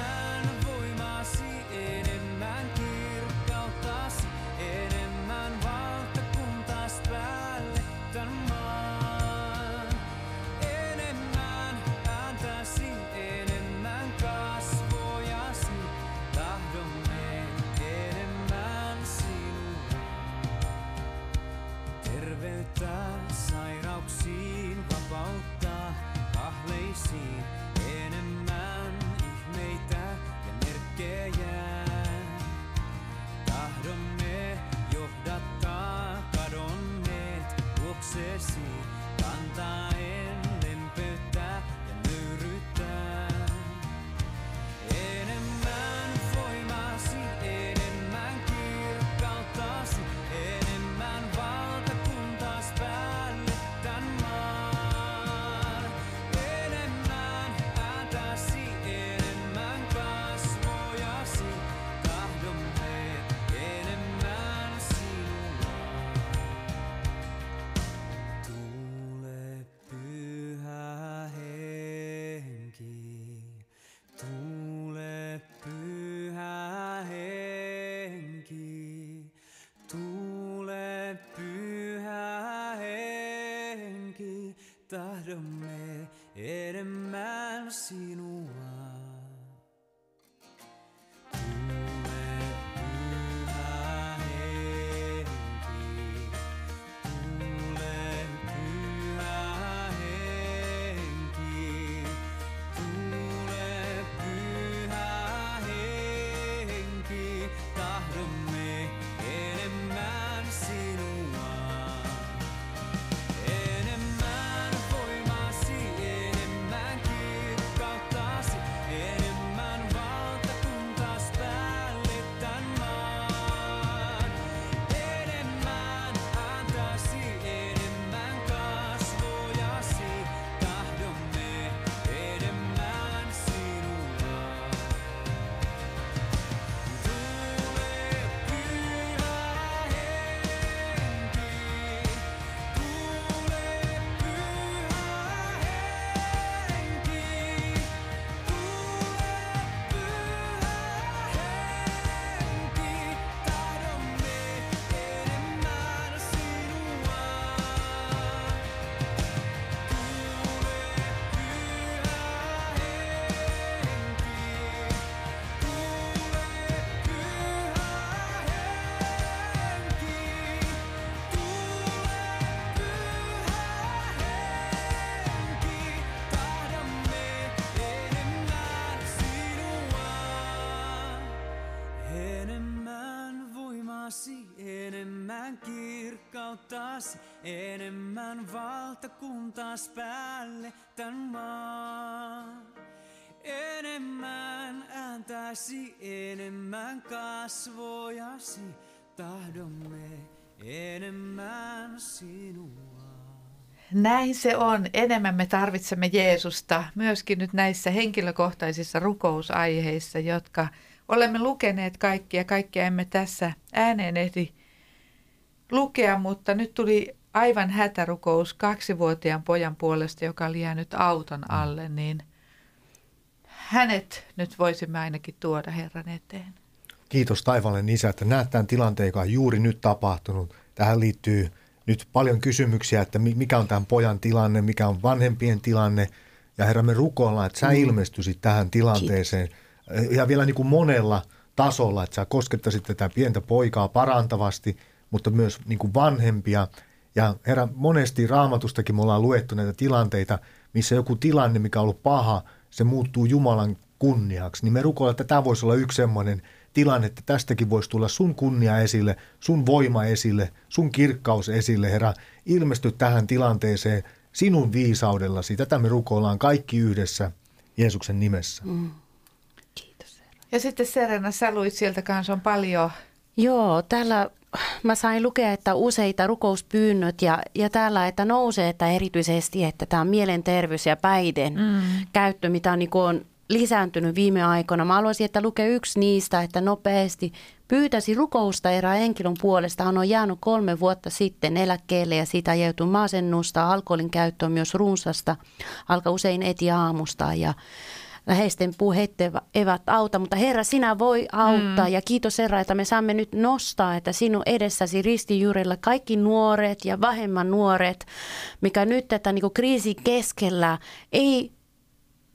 tahdomme enemmän kirkkauttasi, enemmän valtakuntas päälle tän maan. Enemmän ääntäsi, enemmän kasvojasi, tahdomme enemmän sinua. Näin se on. Enemmän me tarvitsemme Jeesusta myöskin nyt näissä henkilökohtaisissa rukousaiheissa, jotka olemme lukeneet kaikkia. Kaikkia emme tässä ääneen ehdi lukea, mutta nyt tuli aivan hätärukous kaksivuotiaan pojan puolesta, joka oli jäänyt auton alle, niin hänet nyt voisimme ainakin tuoda Herran eteen. Kiitos taivaallen isä, että näet tämän tilanteen, joka on juuri nyt tapahtunut. Tähän liittyy nyt paljon kysymyksiä, että mi- mikä on tämän pojan tilanne, mikä on vanhempien tilanne. Ja Herra, me rukoillaan, että sä ilmestyisit tähän tilanteeseen. Ja vielä niin kuin monella tasolla, että sä koskettaisit tätä pientä poikaa parantavasti, mutta myös niin kuin vanhempia. Ja Herra, monesti raamatustakin me ollaan luettu näitä tilanteita, missä joku tilanne, mikä on ollut paha, se muuttuu Jumalan kunniaksi, niin me rukoillaan, että tämä voisi olla yksi semmoinen tilanne, että tästäkin voisi tulla sun kunnia esille, sun voima esille, sun kirkkaus esille, Herra. Ilmesty tähän tilanteeseen sinun viisaudellasi. Tätä me rukoillaan kaikki yhdessä Jeesuksen nimessä. Mm. Kiitos. Herra. Ja sitten Serena, sä luit sieltä kanssa on paljon Joo, täällä mä sain lukea, että useita rukouspyynnöt ja, ja täällä, että nousee, että erityisesti, että tämä mielenterveys ja päiden mm. käyttö, mitä on, niin on lisääntynyt viime aikoina. Mä haluaisin, että lukee yksi niistä, että nopeasti pyytäisi rukousta erään henkilön puolesta. Hän on jäänyt kolme vuotta sitten eläkkeelle ja siitä ajautui masennusta, alkoholin käyttö on myös runsasta, alkaa usein eti aamusta ja läheisten puheet eivät auta, mutta Herra, sinä voi auttaa. Mm. Ja kiitos Herra, että me saamme nyt nostaa, että sinun edessäsi ristijuurilla kaikki nuoret ja vähemmän nuoret, mikä nyt että niin kriisin keskellä ei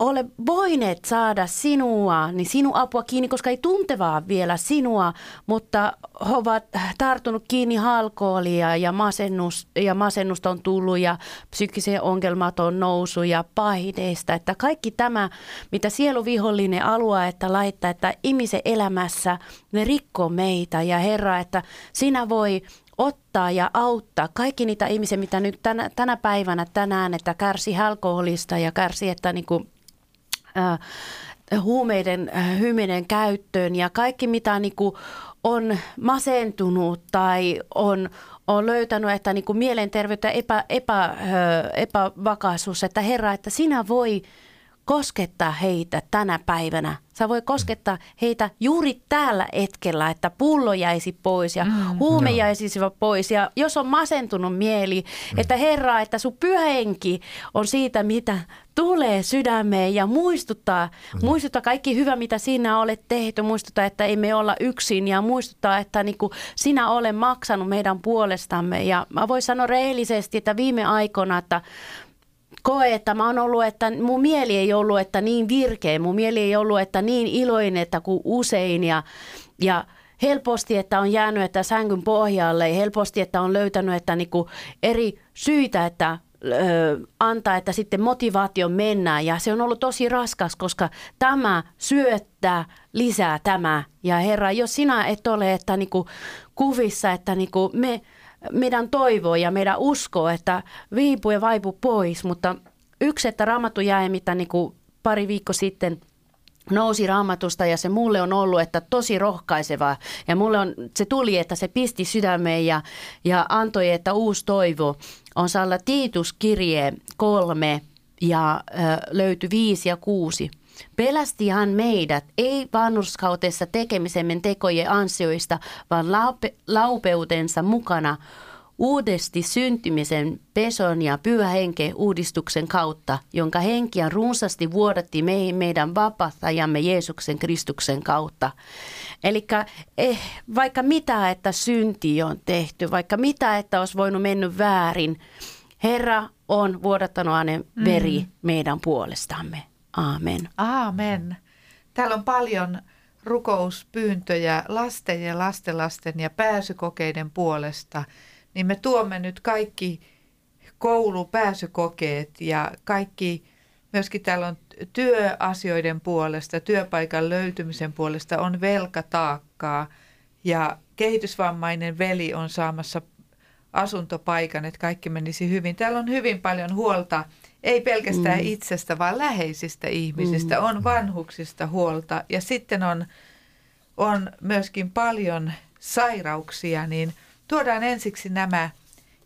ole voineet saada sinua, niin sinun apua kiinni, koska ei tuntevaa vielä sinua, mutta he ovat tarttunut kiinni alkoholia ja, masennus, ja masennusta on tullut ja psyykkisiä ongelmat on noussut ja paineista. Että kaikki tämä, mitä sieluvihollinen aluaa, että laittaa, että ihmisen elämässä ne rikkoo meitä ja Herra, että sinä voi ottaa ja auttaa kaikki niitä ihmisiä, mitä nyt tänä, tänä päivänä tänään, että kärsi alkoholista ja kärsi, että niin kuin huumeiden äh, hyminen käyttöön ja kaikki mitä niin kuin on masentunut tai on, on löytänyt, että niin kuin mielenterveyttä epä, epä, äh, epävakaisuus, että Herra, että sinä voi koskettaa heitä tänä päivänä. Sä voi koskettaa heitä juuri tällä hetkellä, että pullo jäisi pois ja mm, huume no. jäisi pois. Ja jos on masentunut mieli, mm. että Herra, että sun pyhänki on siitä, mitä tulee sydämeen ja muistuttaa, mm. muistuttaa kaikki hyvä, mitä sinä olet tehty, muistuttaa, että emme olla yksin ja muistuttaa, että niin kuin sinä olet maksanut meidän puolestamme. Ja mä voin sanoa rehellisesti, että viime aikoina, että koe, että mä oon ollut, että mun mieli ei ollut, että niin virkeä, mun mieli ei ollut, että niin iloinen, että kuin usein ja, ja helposti, että on jäänyt että sängyn pohjalle. Ja helposti, että on löytänyt että niinku eri syitä, että antaa, että sitten motivaatio mennään. Ja se on ollut tosi raskas, koska tämä syöttää lisää tämä. Ja Herra, jos sinä et ole että niinku kuvissa, että niinku me meidän toivo ja meidän usko, että viipuu ja vaipu pois, mutta yksi, että raamattu jäi, mitä niin kuin pari viikko sitten nousi raamatusta ja se mulle on ollut, että tosi rohkaisevaa. Ja mulle on, se tuli, että se pisti sydämeen ja, ja antoi, että uusi toivo on saalla Tiituskirje kolme ja ö, löytyi viisi ja kuusi. Pelasti hän meidät, ei vanhurskautessa tekemisemme tekojen ansioista, vaan laupe, laupeutensa mukana uudesti syntymisen peson ja pyhähenke uudistuksen kautta, jonka henkiä runsasti vuodatti meihin meidän vapahtajamme Jeesuksen Kristuksen kautta. Eli eh, vaikka mitä, että synti on tehty, vaikka mitä, että olisi voinut mennyt väärin, Herra on vuodattanut hänen veri mm. meidän puolestamme. Aamen. Aamen. Täällä on paljon rukouspyyntöjä lasten ja lastenlasten ja pääsykokeiden puolesta. Niin me tuomme nyt kaikki koulupääsykokeet ja kaikki, myöskin täällä on työasioiden puolesta, työpaikan löytymisen puolesta on velkataakkaa ja kehitysvammainen veli on saamassa asuntopaikan, että kaikki menisi hyvin. Täällä on hyvin paljon huolta ei pelkästään mm. itsestä, vaan läheisistä ihmisistä, mm. on vanhuksista huolta ja sitten on, on myöskin paljon sairauksia, niin tuodaan ensiksi nämä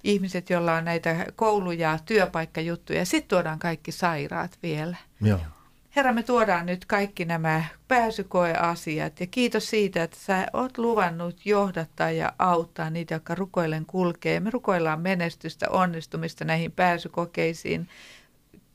ihmiset, joilla on näitä koulu- ja työpaikkajuttuja, sitten tuodaan kaikki sairaat vielä. Joo. Herra, me tuodaan nyt kaikki nämä pääsykoeasiat ja kiitos siitä, että sä oot luvannut johdattaa ja auttaa niitä, jotka rukoilen kulkee. Me rukoillaan menestystä, onnistumista näihin pääsykokeisiin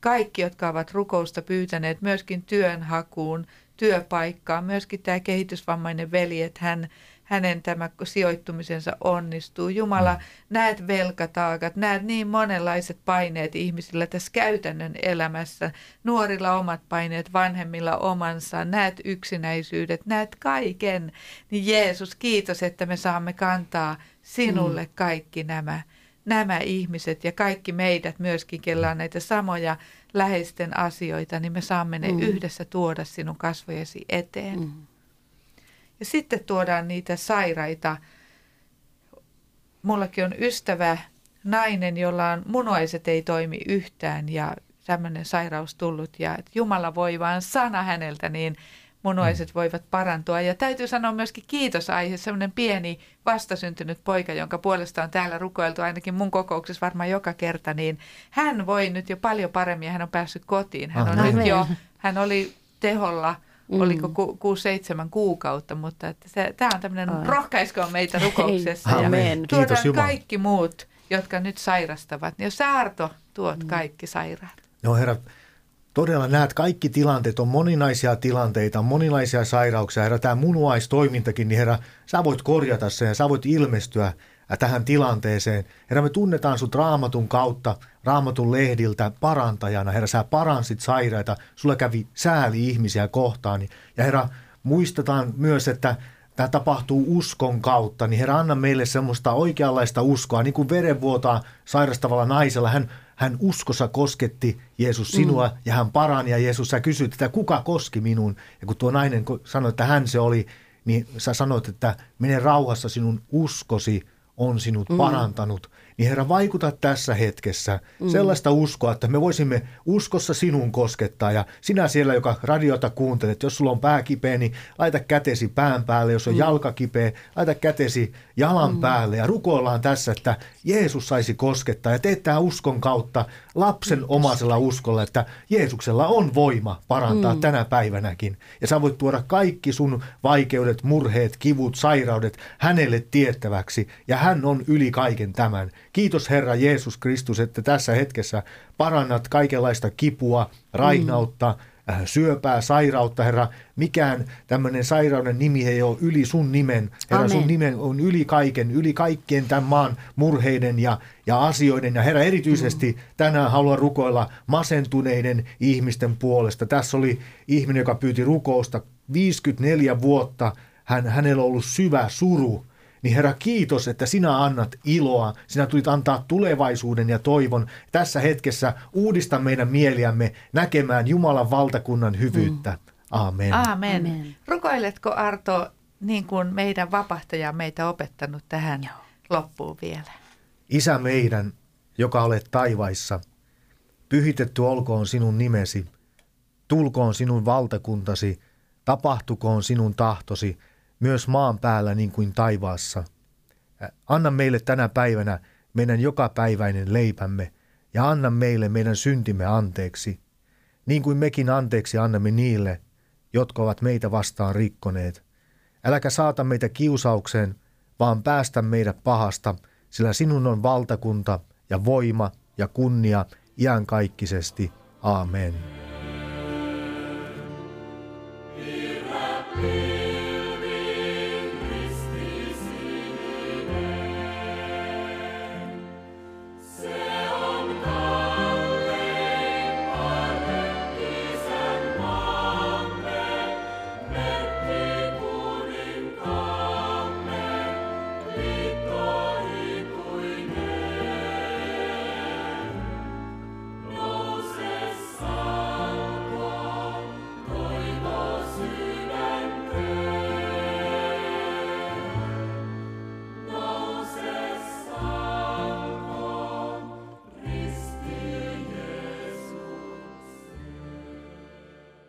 kaikki, jotka ovat rukousta pyytäneet myöskin työnhakuun, työpaikkaan, myöskin tämä kehitysvammainen veli, että hän, hänen tämä sijoittumisensa onnistuu. Jumala, mm. näet velkataakat, näet niin monenlaiset paineet ihmisillä tässä käytännön elämässä. Nuorilla omat paineet, vanhemmilla omansa, näet yksinäisyydet, näet kaiken. Niin Jeesus, kiitos, että me saamme kantaa sinulle mm. kaikki nämä nämä ihmiset ja kaikki meidät myöskin, kellä on näitä samoja läheisten asioita, niin me saamme ne Mm. yhdessä tuoda sinun kasvojesi eteen. Mm. Ja sitten tuodaan niitä sairaita. Mullakin on ystävä, nainen, jolla on munuaiset ei toimi yhtään ja tämmöinen sairaus tullut. Ja että Jumala voi vaan sana häneltä, niin munuaiset voivat parantua. Ja täytyy sanoa myöskin kiitosaihe, semmoinen pieni vastasyntynyt poika, jonka puolesta on täällä rukoiltu ainakin mun kokouksessa varmaan joka kerta, niin hän voi nyt jo paljon paremmin ja hän on päässyt kotiin. Hän on Amen. nyt jo, hän oli teholla Mm. oliko ku, kuusi, seitsemän kuukautta, mutta että se, tämä on tämmöinen, Ai. rohkaiskoon meitä rukouksessa. Hei, ja amen. Kiitos tuodaan Jumala. kaikki muut, jotka nyt sairastavat. Niin jos sä Arto tuot kaikki sairaat. No herra, todella näet, kaikki tilanteet on moninaisia tilanteita, on moninaisia sairauksia. Herra, tämä munuaistoimintakin, niin herra, sä voit korjata sen ja sä voit ilmestyä tähän tilanteeseen. Herra, me tunnetaan sut raamatun kautta, raamatun lehdiltä parantajana. Herra, sä paransit sairaita, sulla kävi sääli ihmisiä kohtaan. Ja herra, muistetaan myös, että tämä tapahtuu uskon kautta, niin Herra, anna meille semmoista oikeanlaista uskoa, niin kuin verenvuotaa sairastavalla naisella. Hän, hän uskossa kosketti Jeesus sinua mm. ja hän parani ja Jeesus, sä kysyit, että kuka koski minun? Ja kun tuo nainen sanoi, että hän se oli, niin sä sanoit, että mene rauhassa, sinun uskosi on sinut mm. parantanut. Niin Herra, vaikuta tässä hetkessä mm. sellaista uskoa, että me voisimme uskossa sinun koskettaa. Ja sinä siellä, joka radiota kuuntelet, jos sulla on pää kipeä, niin laita kätesi pään päälle. Jos on mm. jalka kipeä, laita kätesi jalan mm. päälle. Ja rukoillaan tässä, että Jeesus saisi koskettaa. Ja teet tämä uskon kautta lapsen omaisella uskolla, että Jeesuksella on voima parantaa mm. tänä päivänäkin. Ja sä voit tuoda kaikki sun vaikeudet, murheet, kivut, sairaudet hänelle tiettäväksi. Ja hän on yli kaiken tämän. Kiitos Herra Jeesus Kristus, että tässä hetkessä parannat kaikenlaista kipua, raihnautta, mm. Syöpää, sairautta, Herra. Mikään tämmöinen sairauden nimi ei ole yli sun nimen. Herra, sun Amen. nimen on yli kaiken, yli kaikkien tämän maan murheiden ja, ja asioiden. Ja Herra, erityisesti tänään haluan rukoilla masentuneiden ihmisten puolesta. Tässä oli ihminen, joka pyyti rukousta 54 vuotta. Hän, hänellä on ollut syvä suru. Niin Herra, kiitos, että sinä annat iloa. Sinä tulit antaa tulevaisuuden ja toivon. Tässä hetkessä uudista meidän mieliämme näkemään Jumalan valtakunnan hyvyyttä. Amen. Aamen. Amen. Rukoiletko Arto niin kuin meidän vapahtaja on meitä opettanut tähän Joo. loppuun vielä? Isä meidän, joka olet taivaissa, pyhitetty olkoon sinun nimesi, tulkoon sinun valtakuntasi, tapahtukoon sinun tahtosi, myös maan päällä niin kuin taivaassa. Anna meille tänä päivänä meidän jokapäiväinen leipämme ja anna meille meidän syntimme anteeksi, niin kuin mekin anteeksi annamme niille, jotka ovat meitä vastaan rikkoneet. Äläkä saata meitä kiusaukseen, vaan päästä meidät pahasta, sillä sinun on valtakunta ja voima ja kunnia iänkaikkisesti. Amen. Amen.